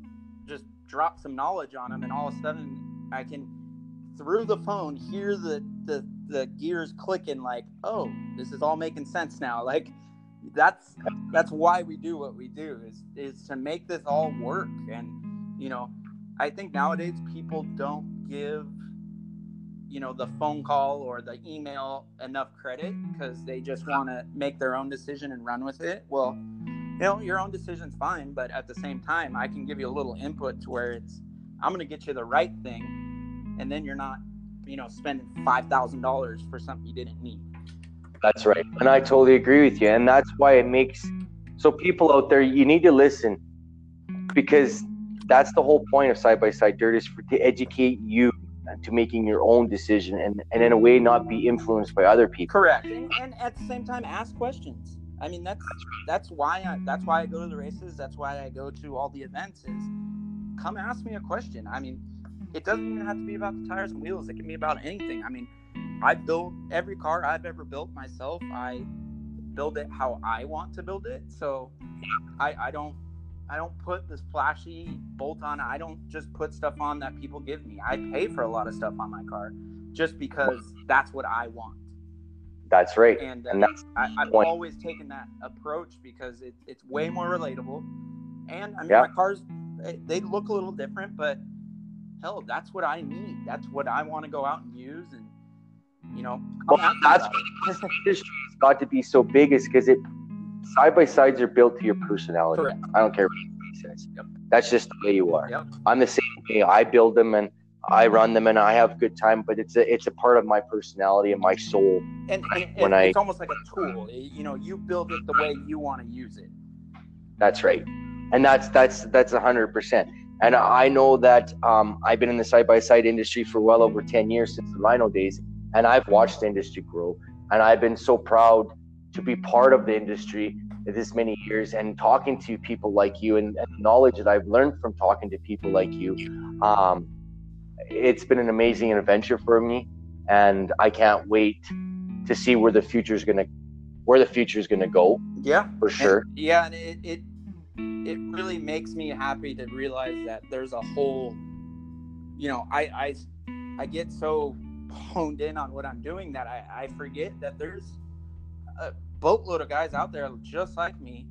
just drop some knowledge on them, and all of a sudden, I can through the phone hear the the the gears clicking. Like, oh, this is all making sense now. Like, that's that's why we do what we do is is to make this all work. And you know, I think nowadays people don't give you know the phone call or the email enough credit because they just want to make their own decision and run with it well you know your own decision's fine but at the same time i can give you a little input to where it's i'm going to get you the right thing and then you're not you know spending $5000 for something you didn't need That's right. And I totally agree with you. And that's why it makes so people out there, you need to listen because that's the whole point of side by side dirt is for, to educate you to making your own decision and, and in a way not be influenced by other people. correct and, and at the same time ask questions i mean that's that's why I, that's why i go to the races that's why i go to all the events is come ask me a question i mean it doesn't even have to be about the tires and wheels it can be about anything i mean i build every car i've ever built myself i build it how i want to build it so i i don't i don't put this flashy bolt on i don't just put stuff on that people give me i pay for a lot of stuff on my car just because that's what i want That's right. And, And uh, that's I, I've point. always taken that approach because it, it's way more relatable. And I mean, Yeah. my cars, they, they look a little different, but hell, that's what I need. That's what I want to go out and use. And, you know, Well, that's why the industry has got to be so big is because it side by sides are built to your personality. Correct. I don't care what anybody says. Yep. That's just the way you are. Yep. I'm the same way. I build them and I run them and I have a good time, but it's a it's a part of my personality and my soul. And, and, and I- it's almost like a tool. You know, you build it the way you want to use it. That's right. And that's that's that's a hundred percent. And I know that um, I've been in the side by side industry for well over ten years since the Rhino days, and I've watched the industry grow. And I've been so proud to be part of the industry this many years and talking to people like you and, and the knowledge that I've learned from talking to people like you. Um, it's been an amazing adventure for me, and I can't wait to see where the future is gonna where the future is gonna go Yeah. for sure. And- yeah, and it, it it really makes me happy to realize that there's a whole you know, I I I get so honed in on what I'm doing that I, I forget that there's a boatload of guys out there just like me,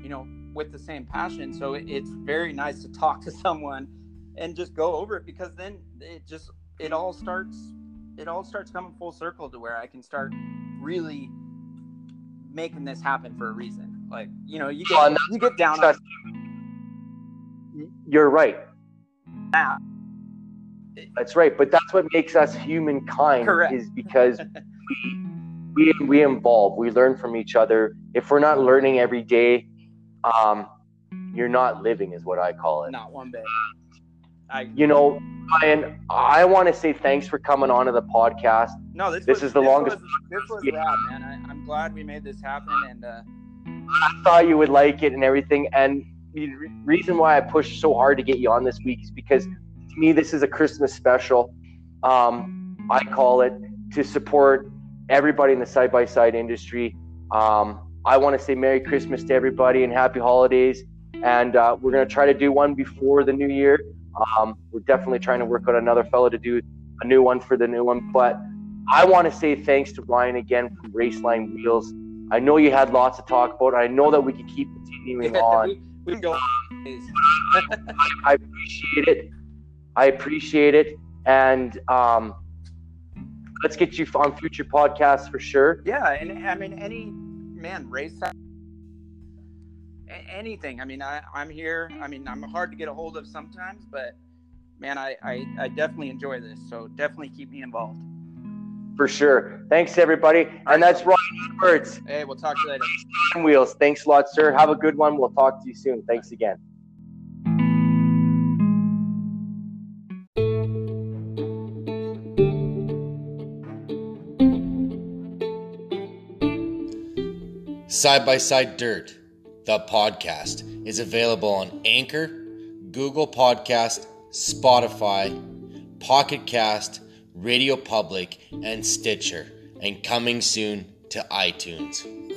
you know, with the same passion. So it, it's very nice to talk to someone and just go over it because then it just it all starts it all starts coming full circle to where I can start really making this happen for a reason. Like, you know, you get you get down on You're right. that. That's right. But that's what makes us humankind Correct. is because we, we we evolve. We learn from each other. If we're not learning every day, um, you're not living, is what I call it. Not one bit. I You know, Ryan, I want to say thanks for coming on to the podcast. no. This, this was, is the longest- Was, this was Yeah. rad, man. I, I'm glad we made this happen, and uh, I thought you would like it and everything. And the reason why I pushed so hard to get you on this week is because to me, this is a Christmas special. Um, I call it to support everybody in the side by side industry. Um, I want to say Merry Christmas to everybody and Happy Holidays. And uh, we're going to try to do one before the new year. Um, we're definitely trying to work on another fellow to do a new one for the new one. But I want to say thanks to Ryan again from Raceline Wheels. I know you had lots to talk about. I know that we can keep continuing on. we, we can go. on. I appreciate it. I appreciate it. And um, let's get you on future podcasts for sure. Yeah, and I mean, any man race anything. I mean, I, I'm here. I mean, I'm hard to get a hold of sometimes, but man, I, I, I definitely enjoy this. So definitely keep me involved. For sure. Thanks, everybody. And that's Ryan Edwards. Hey, we'll talk to you later. Wheels. Thanks a lot, sir. Have a good one. We'll talk to you soon. Thanks again. Side by Side Dirt, the podcast, is available on Anchor, Google Podcast, Spotify, Pocket Cast, Radio Public, and Stitcher, and coming soon to iTunes.